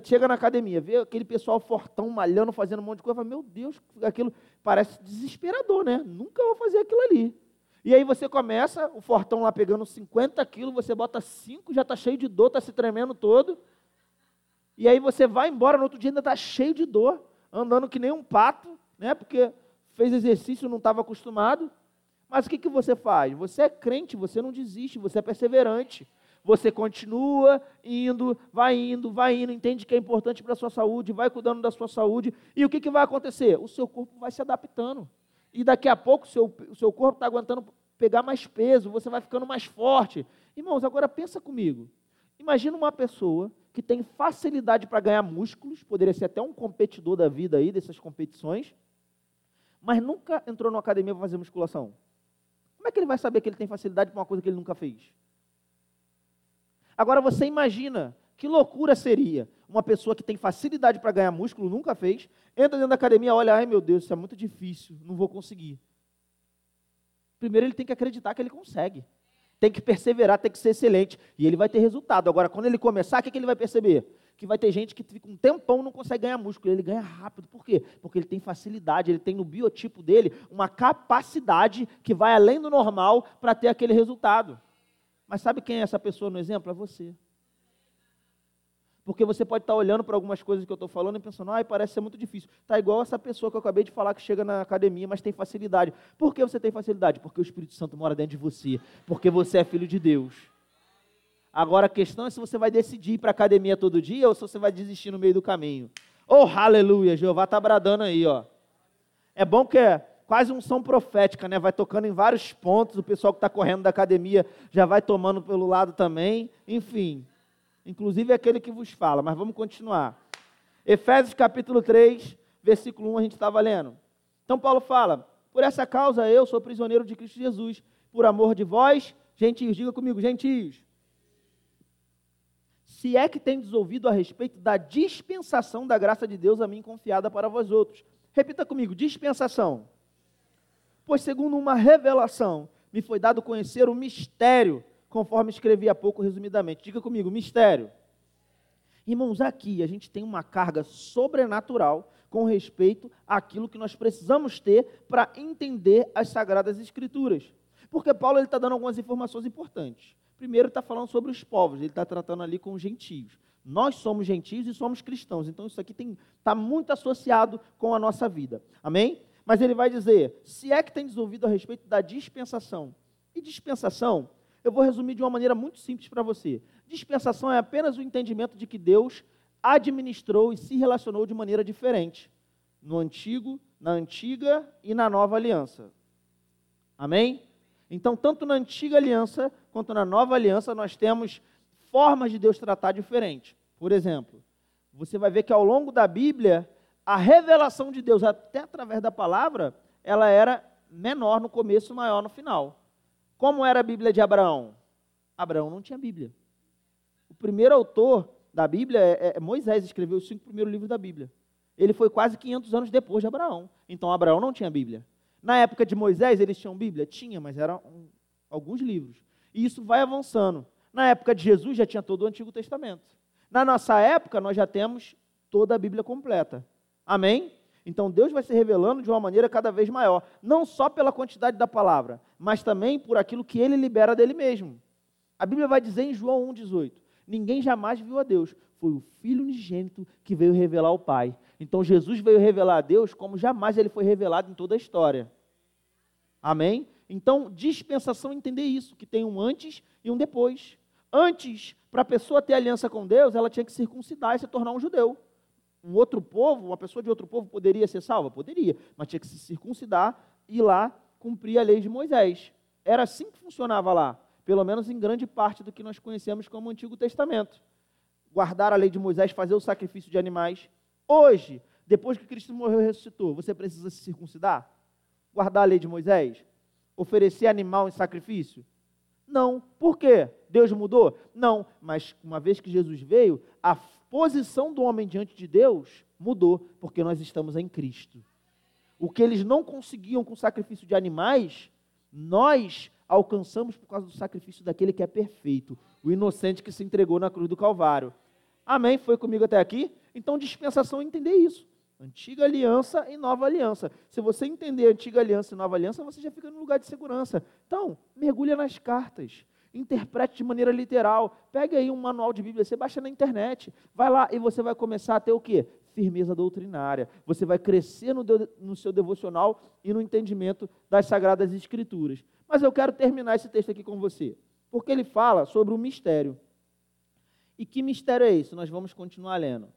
chega na academia, vê aquele pessoal fortão, malhando, fazendo um monte de coisa, fala, meu Deus, aquilo parece desesperador, né? Nunca vou fazer aquilo ali. E aí você começa, o fortão lá pegando 50 quilos, você bota 5, já está cheio de dor, está se tremendo todo. E aí você vai embora, no outro dia ainda está cheio de dor, andando que nem um pato, né? Porque fez exercício, não estava acostumado. Mas o que, que você faz? Você é crente, você não desiste, você é perseverante você continua indo, vai indo, vai indo, entende que é importante para a sua saúde, vai cuidando da sua saúde, e o que, que vai acontecer? O seu corpo vai se adaptando. E daqui a pouco o seu, o seu corpo está aguentando pegar mais peso, você vai ficando mais forte. Irmãos, agora pensa comigo. Imagina uma pessoa que tem facilidade para ganhar músculos, poderia ser até um competidor da vida aí, dessas competições, mas nunca entrou numa academia para fazer musculação. Como é que ele vai saber que ele tem facilidade para uma coisa que ele nunca fez? Agora você imagina que loucura seria uma pessoa que tem facilidade para ganhar músculo, nunca fez, entra dentro da academia, olha, ai meu Deus, isso é muito difícil, não vou conseguir. Primeiro ele tem que acreditar que ele consegue. Tem que perseverar, tem que ser excelente. E ele vai ter resultado. Agora, quando ele começar, o que, que ele vai perceber? Que vai ter gente que fica um tempão não consegue ganhar músculo. Ele ganha rápido. Por quê? Porque ele tem facilidade, ele tem no biotipo dele uma capacidade que vai além do normal para ter aquele resultado. Mas sabe quem é essa pessoa no exemplo? É você. Porque você pode estar olhando para algumas coisas que eu estou falando e pensando, ai, parece ser muito difícil. Está igual essa pessoa que eu acabei de falar que chega na academia, mas tem facilidade. Por que você tem facilidade? Porque o Espírito Santo mora dentro de você. Porque você é filho de Deus. Agora a questão é se você vai decidir ir para a academia todo dia ou se você vai desistir no meio do caminho. Oh, aleluia! Jeová está bradando aí, ó. É bom que é quase unção profética, né? Vai tocando em vários pontos, o pessoal que está correndo da academia já vai tomando pelo lado também, enfim. Inclusive aquele que vos fala, mas vamos continuar. Efésios capítulo 3, versículo 1, a gente estava lendo. Então Paulo fala: Por essa causa eu sou prisioneiro de Cristo Jesus, por amor de vós, gentios, diga comigo, gentios. Se é que tendes ouvido a respeito da dispensação da graça de Deus a mim confiada para vós outros. Repita comigo, dispensação. Pois, segundo uma revelação, me foi dado conhecer o mistério, conforme escrevi há pouco resumidamente. Diga comigo, mistério. Irmãos, aqui a gente tem uma carga sobrenatural com respeito àquilo que nós precisamos ter para entender as Sagradas Escrituras. Porque Paulo está dando algumas informações importantes. Primeiro, está falando sobre os povos, ele está tratando ali com os gentios. Nós somos gentios e somos cristãos, então isso aqui está muito associado com a nossa vida. Amém? Mas ele vai dizer: se é que tem ouvido a respeito da dispensação. E dispensação, eu vou resumir de uma maneira muito simples para você. Dispensação é apenas o entendimento de que Deus administrou e se relacionou de maneira diferente no antigo, na antiga e na nova aliança. Amém? Então, tanto na antiga aliança quanto na nova aliança, nós temos formas de Deus tratar diferente. Por exemplo, você vai ver que ao longo da Bíblia, a revelação de Deus, até através da palavra, ela era menor no começo, maior no final. Como era a Bíblia de Abraão? Abraão não tinha Bíblia. O primeiro autor da Bíblia, é, é, Moisés escreveu os cinco primeiros livros da Bíblia. Ele foi quase 500 anos depois de Abraão. Então Abraão não tinha Bíblia. Na época de Moisés, eles tinham Bíblia? Tinha, mas eram um, alguns livros. E isso vai avançando. Na época de Jesus já tinha todo o Antigo Testamento. Na nossa época, nós já temos toda a Bíblia completa. Amém? Então Deus vai se revelando de uma maneira cada vez maior, não só pela quantidade da palavra, mas também por aquilo que ele libera dele mesmo. A Bíblia vai dizer em João 1,18: Ninguém jamais viu a Deus. Foi o Filho unigênito que veio revelar o Pai. Então Jesus veio revelar a Deus como jamais ele foi revelado em toda a história. Amém? Então, dispensação entender isso, que tem um antes e um depois. Antes, para a pessoa ter aliança com Deus, ela tinha que circuncidar e se tornar um judeu. Um outro povo, uma pessoa de outro povo poderia ser salva? Poderia, mas tinha que se circuncidar e lá cumprir a lei de Moisés. Era assim que funcionava lá pelo menos em grande parte do que nós conhecemos como Antigo Testamento. Guardar a lei de Moisés, fazer o sacrifício de animais. Hoje, depois que Cristo morreu e ressuscitou, você precisa se circuncidar? Guardar a lei de Moisés? Oferecer animal em sacrifício? Não. Por quê? Deus mudou? Não. Mas uma vez que Jesus veio, a posição do homem diante de Deus mudou, porque nós estamos em Cristo. O que eles não conseguiam com o sacrifício de animais, nós alcançamos por causa do sacrifício daquele que é perfeito, o inocente que se entregou na cruz do Calvário. Amém? Foi comigo até aqui? Então, dispensação é entender isso. Antiga aliança e nova aliança. Se você entender antiga aliança e nova aliança, você já fica no lugar de segurança. Então, mergulha nas cartas. Interprete de maneira literal. Pega aí um manual de Bíblia, você baixa na internet. Vai lá e você vai começar a ter o quê? Firmeza doutrinária. Você vai crescer no, no seu devocional e no entendimento das Sagradas Escrituras. Mas eu quero terminar esse texto aqui com você, porque ele fala sobre o mistério. E que mistério é esse? Nós vamos continuar lendo.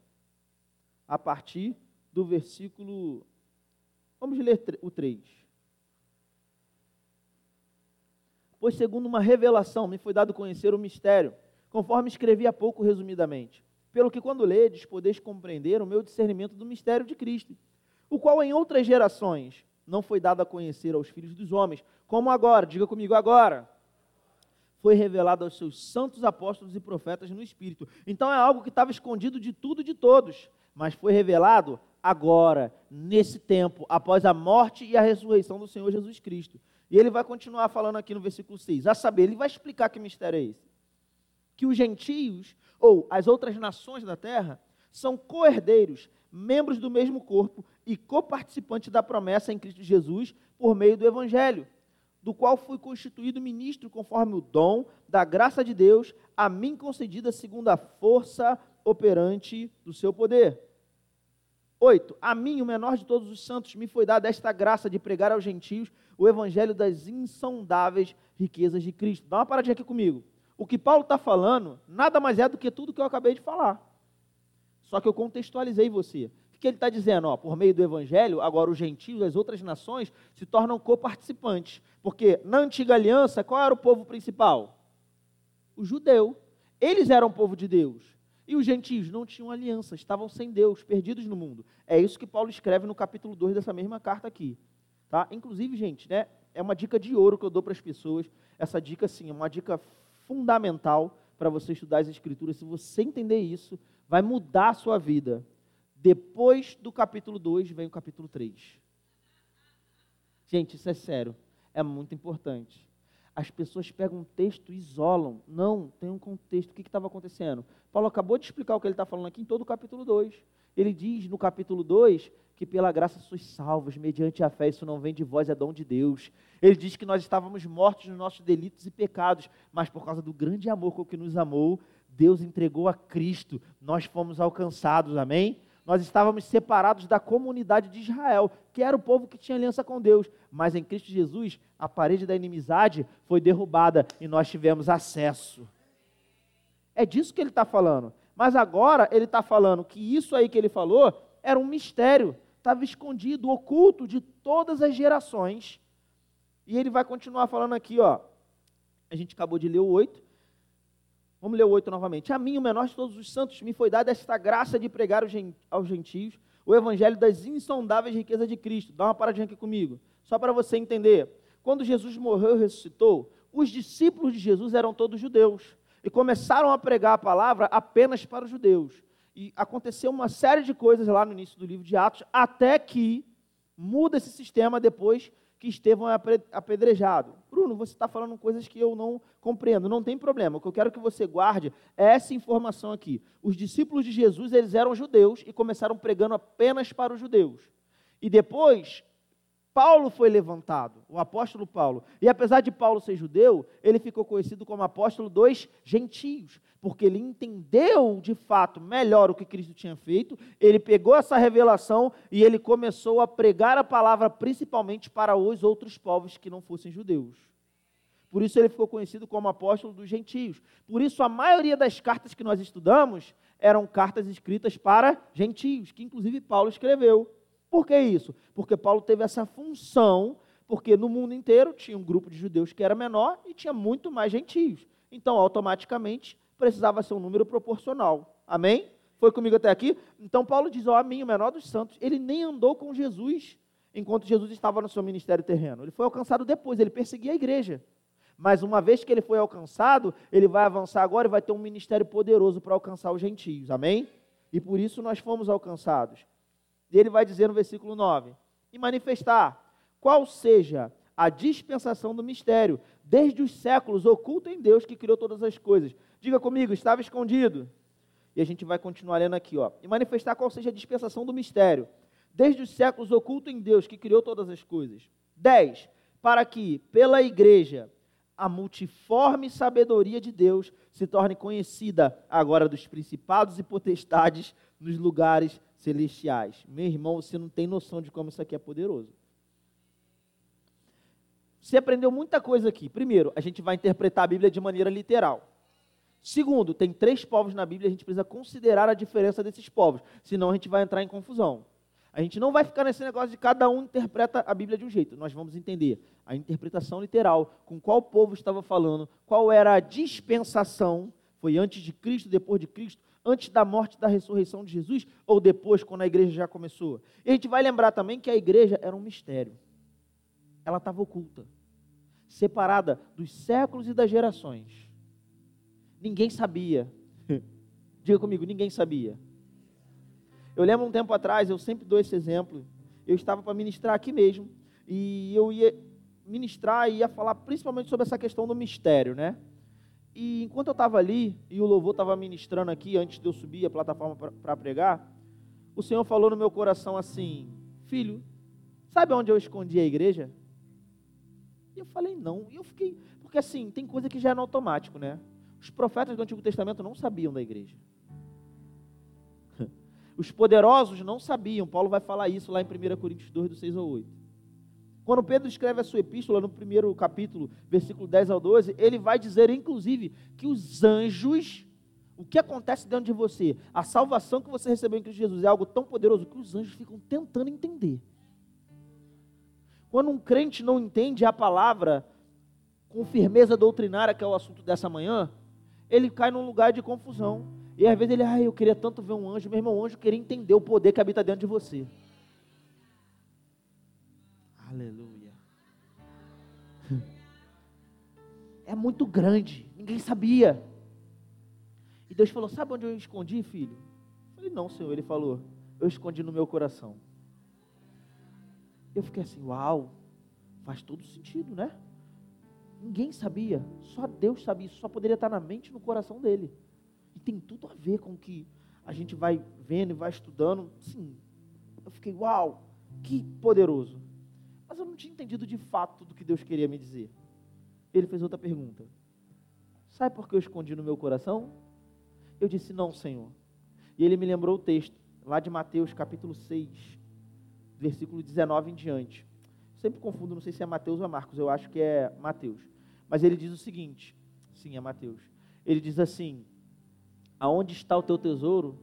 A partir do versículo. Vamos ler o 3. Pois, segundo uma revelação, me foi dado conhecer o mistério, conforme escrevi há pouco resumidamente. Pelo que, quando ledes, podeis compreender o meu discernimento do mistério de Cristo, o qual em outras gerações não foi dado a conhecer aos filhos dos homens, como agora, diga comigo agora, foi revelado aos seus santos apóstolos e profetas no Espírito. Então é algo que estava escondido de tudo e de todos, mas foi revelado agora, nesse tempo, após a morte e a ressurreição do Senhor Jesus Cristo. E ele vai continuar falando aqui no versículo 6, a saber, ele vai explicar que mistério é esse. Que os gentios, ou as outras nações da terra, são coerdeiros, membros do mesmo corpo e coparticipantes da promessa em Cristo Jesus por meio do Evangelho, do qual fui constituído ministro conforme o dom da graça de Deus a mim concedida segundo a força operante do seu poder. 8. A mim, o menor de todos os santos, me foi dada esta graça de pregar aos gentios o evangelho das insondáveis riquezas de Cristo. Dá uma paradinha aqui comigo. O que Paulo está falando nada mais é do que tudo que eu acabei de falar. Só que eu contextualizei você. O que ele está dizendo? Ó, por meio do evangelho, agora os gentios, as outras nações, se tornam coparticipantes. Porque na antiga aliança, qual era o povo principal? O judeu. Eles eram o povo de Deus. E os gentios não tinham aliança, estavam sem Deus, perdidos no mundo. É isso que Paulo escreve no capítulo 2 dessa mesma carta aqui. Tá? Inclusive, gente, né, é uma dica de ouro que eu dou para as pessoas. Essa dica, sim, é uma dica fundamental para você estudar as Escrituras. Se você entender isso, vai mudar a sua vida. Depois do capítulo 2 vem o capítulo 3. Gente, isso é sério, é muito importante. As pessoas pegam um texto e isolam. Não, tem um contexto. O que estava acontecendo? Paulo acabou de explicar o que ele está falando aqui em todo o capítulo 2. Ele diz no capítulo 2 que pela graça sois salvos, mediante a fé, isso não vem de vós, é dom de Deus. Ele diz que nós estávamos mortos nos nossos delitos e pecados, mas por causa do grande amor com que nos amou, Deus entregou a Cristo, nós fomos alcançados, amém? Nós estávamos separados da comunidade de Israel, que era o povo que tinha aliança com Deus, mas em Cristo Jesus, a parede da inimizade foi derrubada e nós tivemos acesso. É disso que ele está falando. Mas agora ele está falando que isso aí que ele falou era um mistério estava escondido, oculto de todas as gerações. E ele vai continuar falando aqui, ó. A gente acabou de ler o 8. Vamos ler o 8 novamente. A mim, o menor de todos os santos, me foi dada esta graça de pregar aos gentios o evangelho das insondáveis riquezas de Cristo. Dá uma paradinha aqui comigo, só para você entender. Quando Jesus morreu e ressuscitou, os discípulos de Jesus eram todos judeus e começaram a pregar a palavra apenas para os judeus. E aconteceu uma série de coisas lá no início do livro de Atos, até que muda esse sistema depois que Estevão é apedrejado. Bruno, você está falando coisas que eu não compreendo. Não tem problema. O que eu quero que você guarde é essa informação aqui. Os discípulos de Jesus, eles eram judeus e começaram pregando apenas para os judeus. E depois, Paulo foi levantado, o apóstolo Paulo. E apesar de Paulo ser judeu, ele ficou conhecido como apóstolo dos gentios, porque ele entendeu de fato melhor o que Cristo tinha feito, ele pegou essa revelação e ele começou a pregar a palavra principalmente para os outros povos que não fossem judeus. Por isso ele ficou conhecido como apóstolo dos gentios. Por isso a maioria das cartas que nós estudamos eram cartas escritas para gentios, que inclusive Paulo escreveu. Por que isso? Porque Paulo teve essa função, porque no mundo inteiro tinha um grupo de judeus que era menor e tinha muito mais gentios. Então, automaticamente, precisava ser um número proporcional. Amém? Foi comigo até aqui? Então, Paulo diz: Ó, a mim, o menor dos santos, ele nem andou com Jesus enquanto Jesus estava no seu ministério terreno. Ele foi alcançado depois, ele perseguia a igreja. Mas uma vez que ele foi alcançado, ele vai avançar agora e vai ter um ministério poderoso para alcançar os gentios. Amém? E por isso nós fomos alcançados. E ele vai dizer no versículo 9: E manifestar qual seja a dispensação do mistério, desde os séculos, oculto em Deus que criou todas as coisas. Diga comigo, estava escondido. E a gente vai continuar lendo aqui, ó. E manifestar qual seja a dispensação do mistério, desde os séculos, oculto em Deus que criou todas as coisas. 10. Para que, pela igreja, a multiforme sabedoria de Deus se torne conhecida agora dos principados e potestades nos lugares celestiais. Meu irmão, você não tem noção de como isso aqui é poderoso. Você aprendeu muita coisa aqui. Primeiro, a gente vai interpretar a Bíblia de maneira literal. Segundo, tem três povos na Bíblia, a gente precisa considerar a diferença desses povos, senão a gente vai entrar em confusão. A gente não vai ficar nesse negócio de cada um interpreta a Bíblia de um jeito. Nós vamos entender a interpretação literal, com qual povo estava falando, qual era a dispensação, foi antes de Cristo, depois de Cristo, antes da morte da ressurreição de Jesus ou depois, quando a igreja já começou? E a gente vai lembrar também que a igreja era um mistério. Ela estava oculta, separada dos séculos e das gerações. Ninguém sabia. Diga comigo, ninguém sabia. Eu lembro um tempo atrás, eu sempre dou esse exemplo. Eu estava para ministrar aqui mesmo, e eu ia ministrar e ia falar principalmente sobre essa questão do mistério, né? E enquanto eu estava ali, e o louvor estava ministrando aqui, antes de eu subir a plataforma para pregar, o Senhor falou no meu coração assim: Filho, sabe onde eu escondi a igreja? E eu falei: Não. E eu fiquei. Porque assim, tem coisa que já é no automático, né? Os profetas do Antigo Testamento não sabiam da igreja. Os poderosos não sabiam. Paulo vai falar isso lá em 1 Coríntios 2, do 6 ao 8. Quando Pedro escreve a sua epístola, no primeiro capítulo, versículo 10 ao 12, ele vai dizer, inclusive, que os anjos, o que acontece dentro de você, a salvação que você recebeu em Cristo Jesus é algo tão poderoso que os anjos ficam tentando entender. Quando um crente não entende a palavra com firmeza doutrinária, que é o assunto dessa manhã, ele cai num lugar de confusão. E às vezes ele, ah, eu queria tanto ver um anjo, meu irmão, o anjo queria entender o poder que habita dentro de você. Aleluia. É muito grande, ninguém sabia. E Deus falou: Sabe onde eu escondi, filho? Eu falei: Não, Senhor. Ele falou: Eu escondi no meu coração. Eu fiquei assim: Uau, faz todo sentido, né? Ninguém sabia, só Deus sabia. Isso só poderia estar na mente e no coração dele. E tem tudo a ver com o que a gente vai vendo e vai estudando. Sim, eu fiquei, uau, que poderoso. Mas eu não tinha entendido de fato tudo que Deus queria me dizer. Ele fez outra pergunta. Sabe por que eu escondi no meu coração? Eu disse, não, Senhor. E ele me lembrou o texto, lá de Mateus capítulo 6, versículo 19 em diante. Sempre confundo, não sei se é Mateus ou Marcos, eu acho que é Mateus. Mas ele diz o seguinte: sim, é Mateus. Ele diz assim: Aonde está o teu tesouro?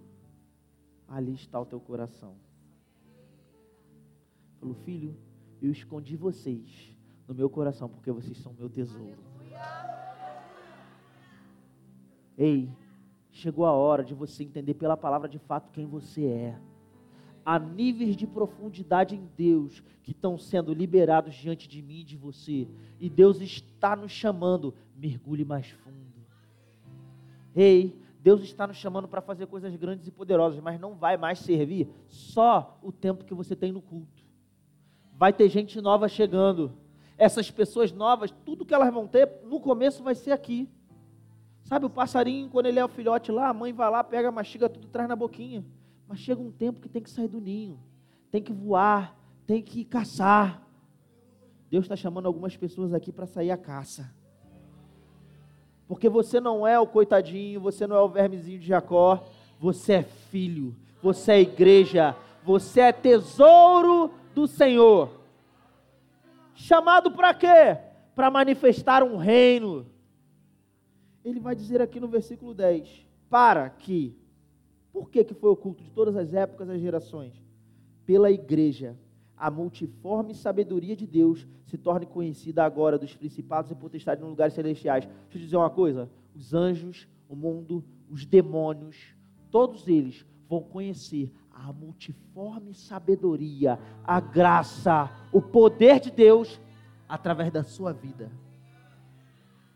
Ali está o teu coração. Falou, filho, eu escondi vocês no meu coração porque vocês são meu tesouro. Ei, chegou a hora de você entender pela palavra de fato quem você é. Há níveis de profundidade em Deus que estão sendo liberados diante de mim e de você. E Deus está nos chamando, mergulhe mais fundo. Ei, Deus está nos chamando para fazer coisas grandes e poderosas, mas não vai mais servir só o tempo que você tem no culto. Vai ter gente nova chegando. Essas pessoas novas, tudo que elas vão ter, no começo vai ser aqui. Sabe o passarinho, quando ele é o filhote lá, a mãe vai lá, pega, mastiga tudo, traz na boquinha. Mas chega um tempo que tem que sair do ninho, tem que voar, tem que caçar. Deus está chamando algumas pessoas aqui para sair à caça. Porque você não é o coitadinho, você não é o vermezinho de Jacó, você é filho, você é igreja, você é tesouro do Senhor. Chamado para quê? Para manifestar um reino ele vai dizer aqui no versículo 10: Para que, por que, que foi oculto de todas as épocas e gerações? Pela igreja, a multiforme sabedoria de Deus se torne conhecida agora dos principados e potestades nos lugares celestiais. Deixa eu dizer uma coisa: os anjos, o mundo, os demônios, todos eles vão conhecer a multiforme sabedoria, a graça, o poder de Deus através da sua vida.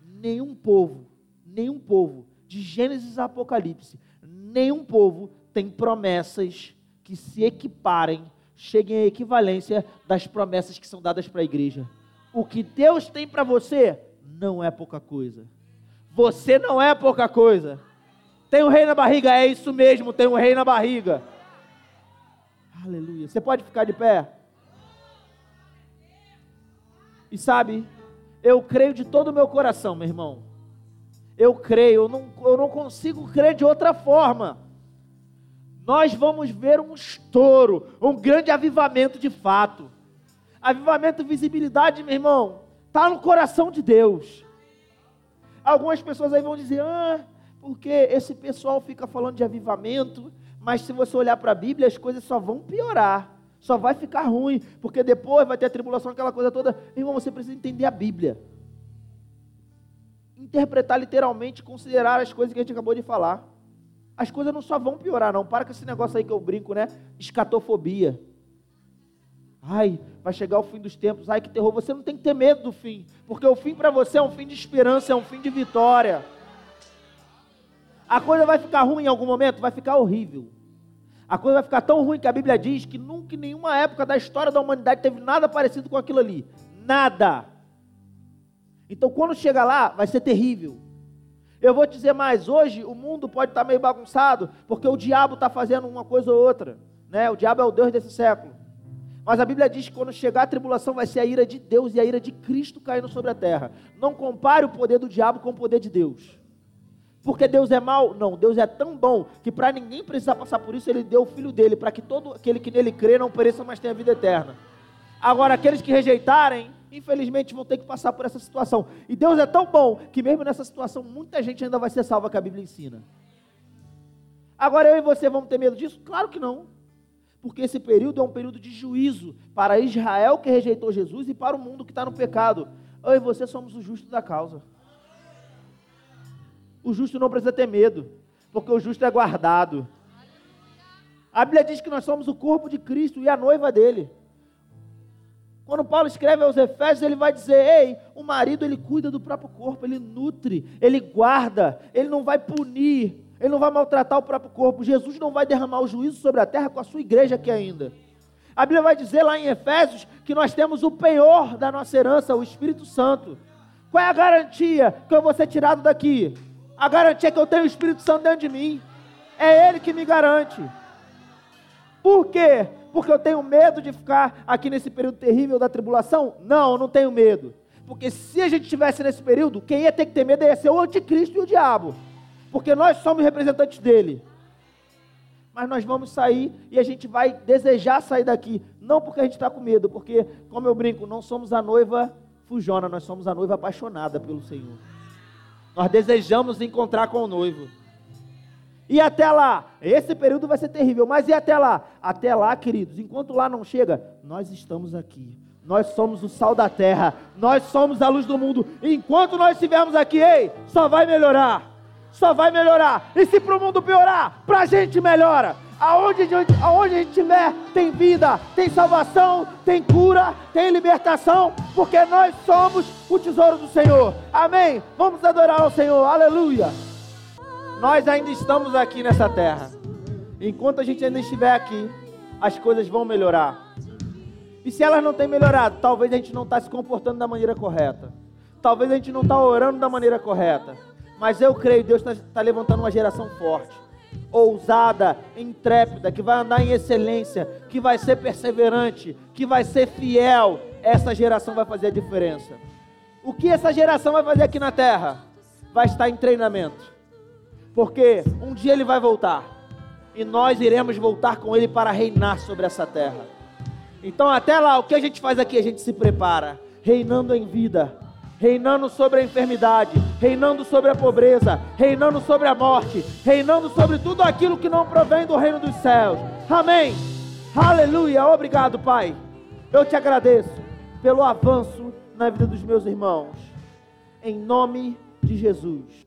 Nenhum povo nenhum povo, de Gênesis a Apocalipse, nenhum povo tem promessas que se equiparem, cheguem à equivalência das promessas que são dadas para a igreja. O que Deus tem para você não é pouca coisa. Você não é pouca coisa. Tem um rei na barriga, é isso mesmo, tem um rei na barriga. Aleluia. Você pode ficar de pé? E sabe, eu creio de todo o meu coração, meu irmão, eu creio, eu não, eu não consigo crer de outra forma. Nós vamos ver um estouro, um grande avivamento de fato. Avivamento, visibilidade, meu irmão, está no coração de Deus. Algumas pessoas aí vão dizer, ah, porque esse pessoal fica falando de avivamento, mas se você olhar para a Bíblia, as coisas só vão piorar, só vai ficar ruim, porque depois vai ter a tribulação, aquela coisa toda. Irmão, você precisa entender a Bíblia interpretar literalmente, considerar as coisas que a gente acabou de falar. As coisas não só vão piorar, não. Para com esse negócio aí que eu brinco, né? Escatofobia. Ai, vai chegar o fim dos tempos. Ai, que terror. Você não tem que ter medo do fim. Porque o fim para você é um fim de esperança, é um fim de vitória. A coisa vai ficar ruim em algum momento? Vai ficar horrível. A coisa vai ficar tão ruim que a Bíblia diz que nunca em nenhuma época da história da humanidade teve nada parecido com aquilo ali. Nada. Então, quando chega lá, vai ser terrível. Eu vou te dizer mais: hoje o mundo pode estar meio bagunçado, porque o diabo está fazendo uma coisa ou outra. Né? O diabo é o Deus desse século. Mas a Bíblia diz que quando chegar a tribulação vai ser a ira de Deus e a ira de Cristo caindo sobre a terra. Não compare o poder do diabo com o poder de Deus. Porque Deus é mau? Não, Deus é tão bom que para ninguém precisar passar por isso, Ele deu o Filho dele, para que todo aquele que nele crê não pereça, mas tenha vida eterna. Agora, aqueles que rejeitarem, infelizmente vão ter que passar por essa situação. E Deus é tão bom que mesmo nessa situação muita gente ainda vai ser salva que a Bíblia ensina. Agora eu e você vamos ter medo disso? Claro que não. Porque esse período é um período de juízo para Israel que rejeitou Jesus e para o mundo que está no pecado. Eu e você somos o justo da causa. O justo não precisa ter medo, porque o justo é guardado. A Bíblia diz que nós somos o corpo de Cristo e a noiva dele. Quando Paulo escreve aos Efésios, ele vai dizer: Ei, o marido ele cuida do próprio corpo, ele nutre, ele guarda, ele não vai punir, ele não vai maltratar o próprio corpo. Jesus não vai derramar o juízo sobre a terra com a sua igreja aqui ainda. A Bíblia vai dizer lá em Efésios que nós temos o penhor da nossa herança, o Espírito Santo. Qual é a garantia que eu vou ser tirado daqui? A garantia é que eu tenho o Espírito Santo dentro de mim. É Ele que me garante. Por quê? Porque eu tenho medo de ficar aqui nesse período terrível da tribulação? Não, eu não tenho medo. Porque se a gente estivesse nesse período, quem ia ter que ter medo ia ser o anticristo e o diabo. Porque nós somos representantes dele. Mas nós vamos sair e a gente vai desejar sair daqui. Não porque a gente está com medo, porque, como eu brinco, não somos a noiva fujona, nós somos a noiva apaixonada pelo Senhor. Nós desejamos encontrar com o noivo. E até lá, esse período vai ser terrível, mas e até lá? Até lá, queridos, enquanto lá não chega, nós estamos aqui. Nós somos o sal da terra, nós somos a luz do mundo. Enquanto nós estivermos aqui, ei, só vai melhorar. Só vai melhorar. E se para o mundo piorar, para a gente melhora. Aonde, aonde a gente estiver, tem vida, tem salvação, tem cura, tem libertação, porque nós somos o tesouro do Senhor. Amém? Vamos adorar ao Senhor. Aleluia. Nós ainda estamos aqui nessa terra. Enquanto a gente ainda estiver aqui, as coisas vão melhorar. E se elas não têm melhorado, talvez a gente não está se comportando da maneira correta. Talvez a gente não está orando da maneira correta. Mas eu creio, Deus está tá levantando uma geração forte, ousada, intrépida, que vai andar em excelência, que vai ser perseverante, que vai ser fiel. Essa geração vai fazer a diferença. O que essa geração vai fazer aqui na terra? Vai estar em treinamento porque um dia ele vai voltar e nós iremos voltar com ele para reinar sobre essa terra. Então, até lá, o que a gente faz aqui? A gente se prepara, reinando em vida, reinando sobre a enfermidade, reinando sobre a pobreza, reinando sobre a morte, reinando sobre tudo aquilo que não provém do reino dos céus. Amém. Aleluia. Obrigado, Pai. Eu te agradeço pelo avanço na vida dos meus irmãos. Em nome de Jesus.